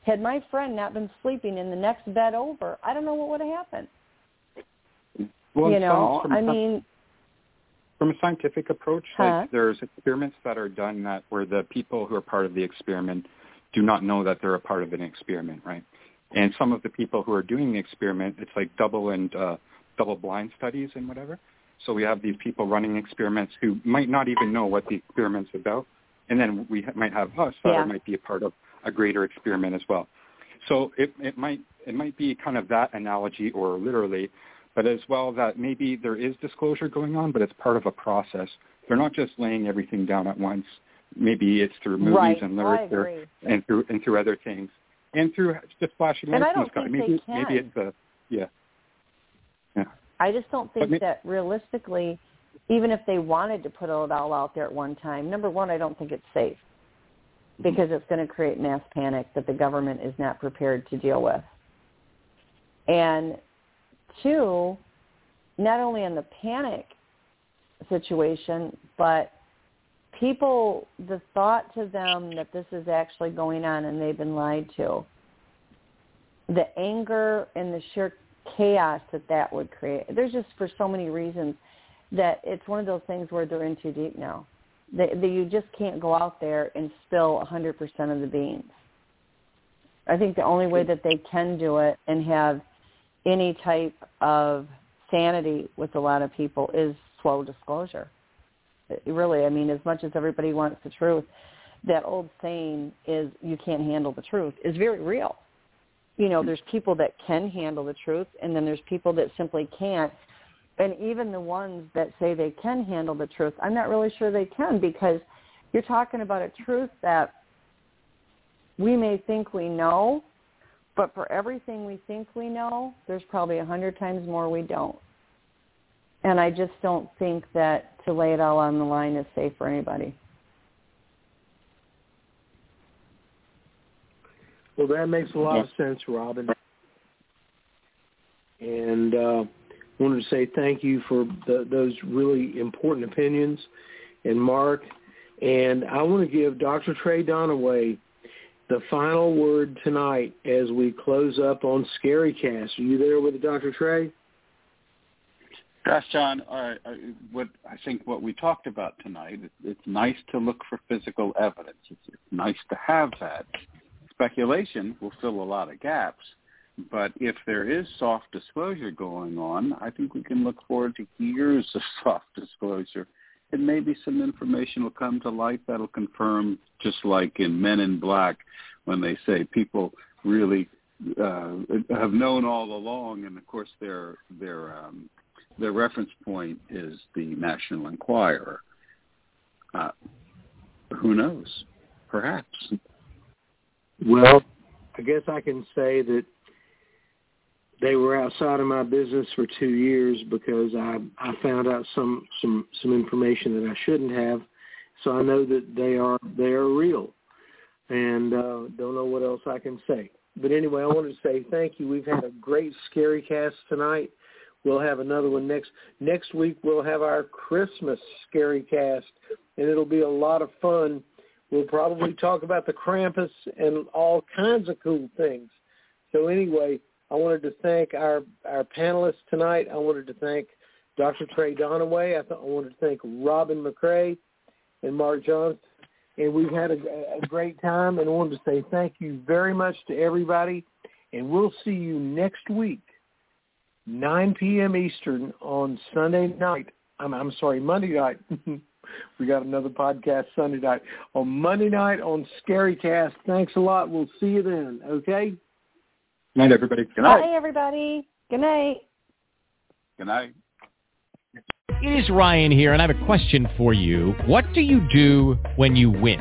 Had my friend not been sleeping in the next bed over, I don't know what would have happened. Well, you know, I mean, from a scientific approach, huh? like there's experiments that are done that where the people who are part of the experiment do not know that they're a part of an experiment, right? And some of the people who are doing the experiment, it's like double and uh, double blind studies and whatever. So we have these people running experiments who might not even know what the experiment's about, and then we might have us that Yeah. might be a part of a greater experiment as well. So it, it might it might be kind of that analogy or literally, but as well that maybe there is disclosure going on, but it's part of a process. They're not just laying everything down at once. Maybe it's through movies right. and literature and through and through other things, and through just flashing And I lights in the don't think Maybe they maybe can. it's a yeah. Yeah. I just don't think that realistically, even if they wanted to put it all out there at one time, number one, I don't think it's safe mm-hmm. because it's going to create mass panic that the government is not prepared to deal with. And two, not only in the panic situation, but people, the thought to them that this is actually going on and they've been lied to, the anger and the sheer chaos that that would create. There's just for so many reasons that it's one of those things where they're in too deep now. They, they, you just can't go out there and spill 100% of the beans. I think the only way that they can do it and have any type of sanity with a lot of people is slow disclosure. Really, I mean, as much as everybody wants the truth, that old saying is you can't handle the truth is very real. You know, there's people that can handle the truth and then there's people that simply can't. And even the ones that say they can handle the truth, I'm not really sure they can because you're talking about a truth that we may think we know, but for everything we think we know, there's probably a hundred times more we don't. And I just don't think that to lay it all on the line is safe for anybody. Well, that makes a lot of sense, Robin. And uh, wanted to say thank you for the, those really important opinions, and Mark. And I want to give Dr. Trey Donaway the final word tonight as we close up on ScaryCast. Are you there with Dr. Trey? Gosh, John, I, what I think what we talked about tonight, it, it's nice to look for physical evidence. It's, it's nice to have that. Speculation will fill a lot of gaps, but if there is soft disclosure going on, I think we can look forward to years of soft disclosure, and maybe some information will come to light that'll confirm, just like in Men in Black, when they say people really uh, have known all along, and of course their their um, their reference point is the National Enquirer. Uh, who knows? Perhaps. Well, I guess I can say that they were outside of my business for two years because I I found out some some some information that I shouldn't have. So I know that they are they are real, and uh, don't know what else I can say. But anyway, I wanted to say thank you. We've had a great scary cast tonight. We'll have another one next next week. We'll have our Christmas scary cast, and it'll be a lot of fun. We'll probably talk about the Krampus and all kinds of cool things. So anyway, I wanted to thank our our panelists tonight. I wanted to thank Dr. Trey Donaway. I, th- I wanted to thank Robin McCrae and Mark Johnson. And we've had a, a great time. And I wanted to say thank you very much to everybody. And we'll see you next week, 9 p.m. Eastern on Sunday night. I'm, I'm sorry, Monday night. we got another podcast Sunday night. On Monday night on ScaryCast. Thanks a lot. We'll see you then. Okay? Good night, everybody. Good night. Bye, everybody. Good night. Good night. It is Ryan here, and I have a question for you. What do you do when you win?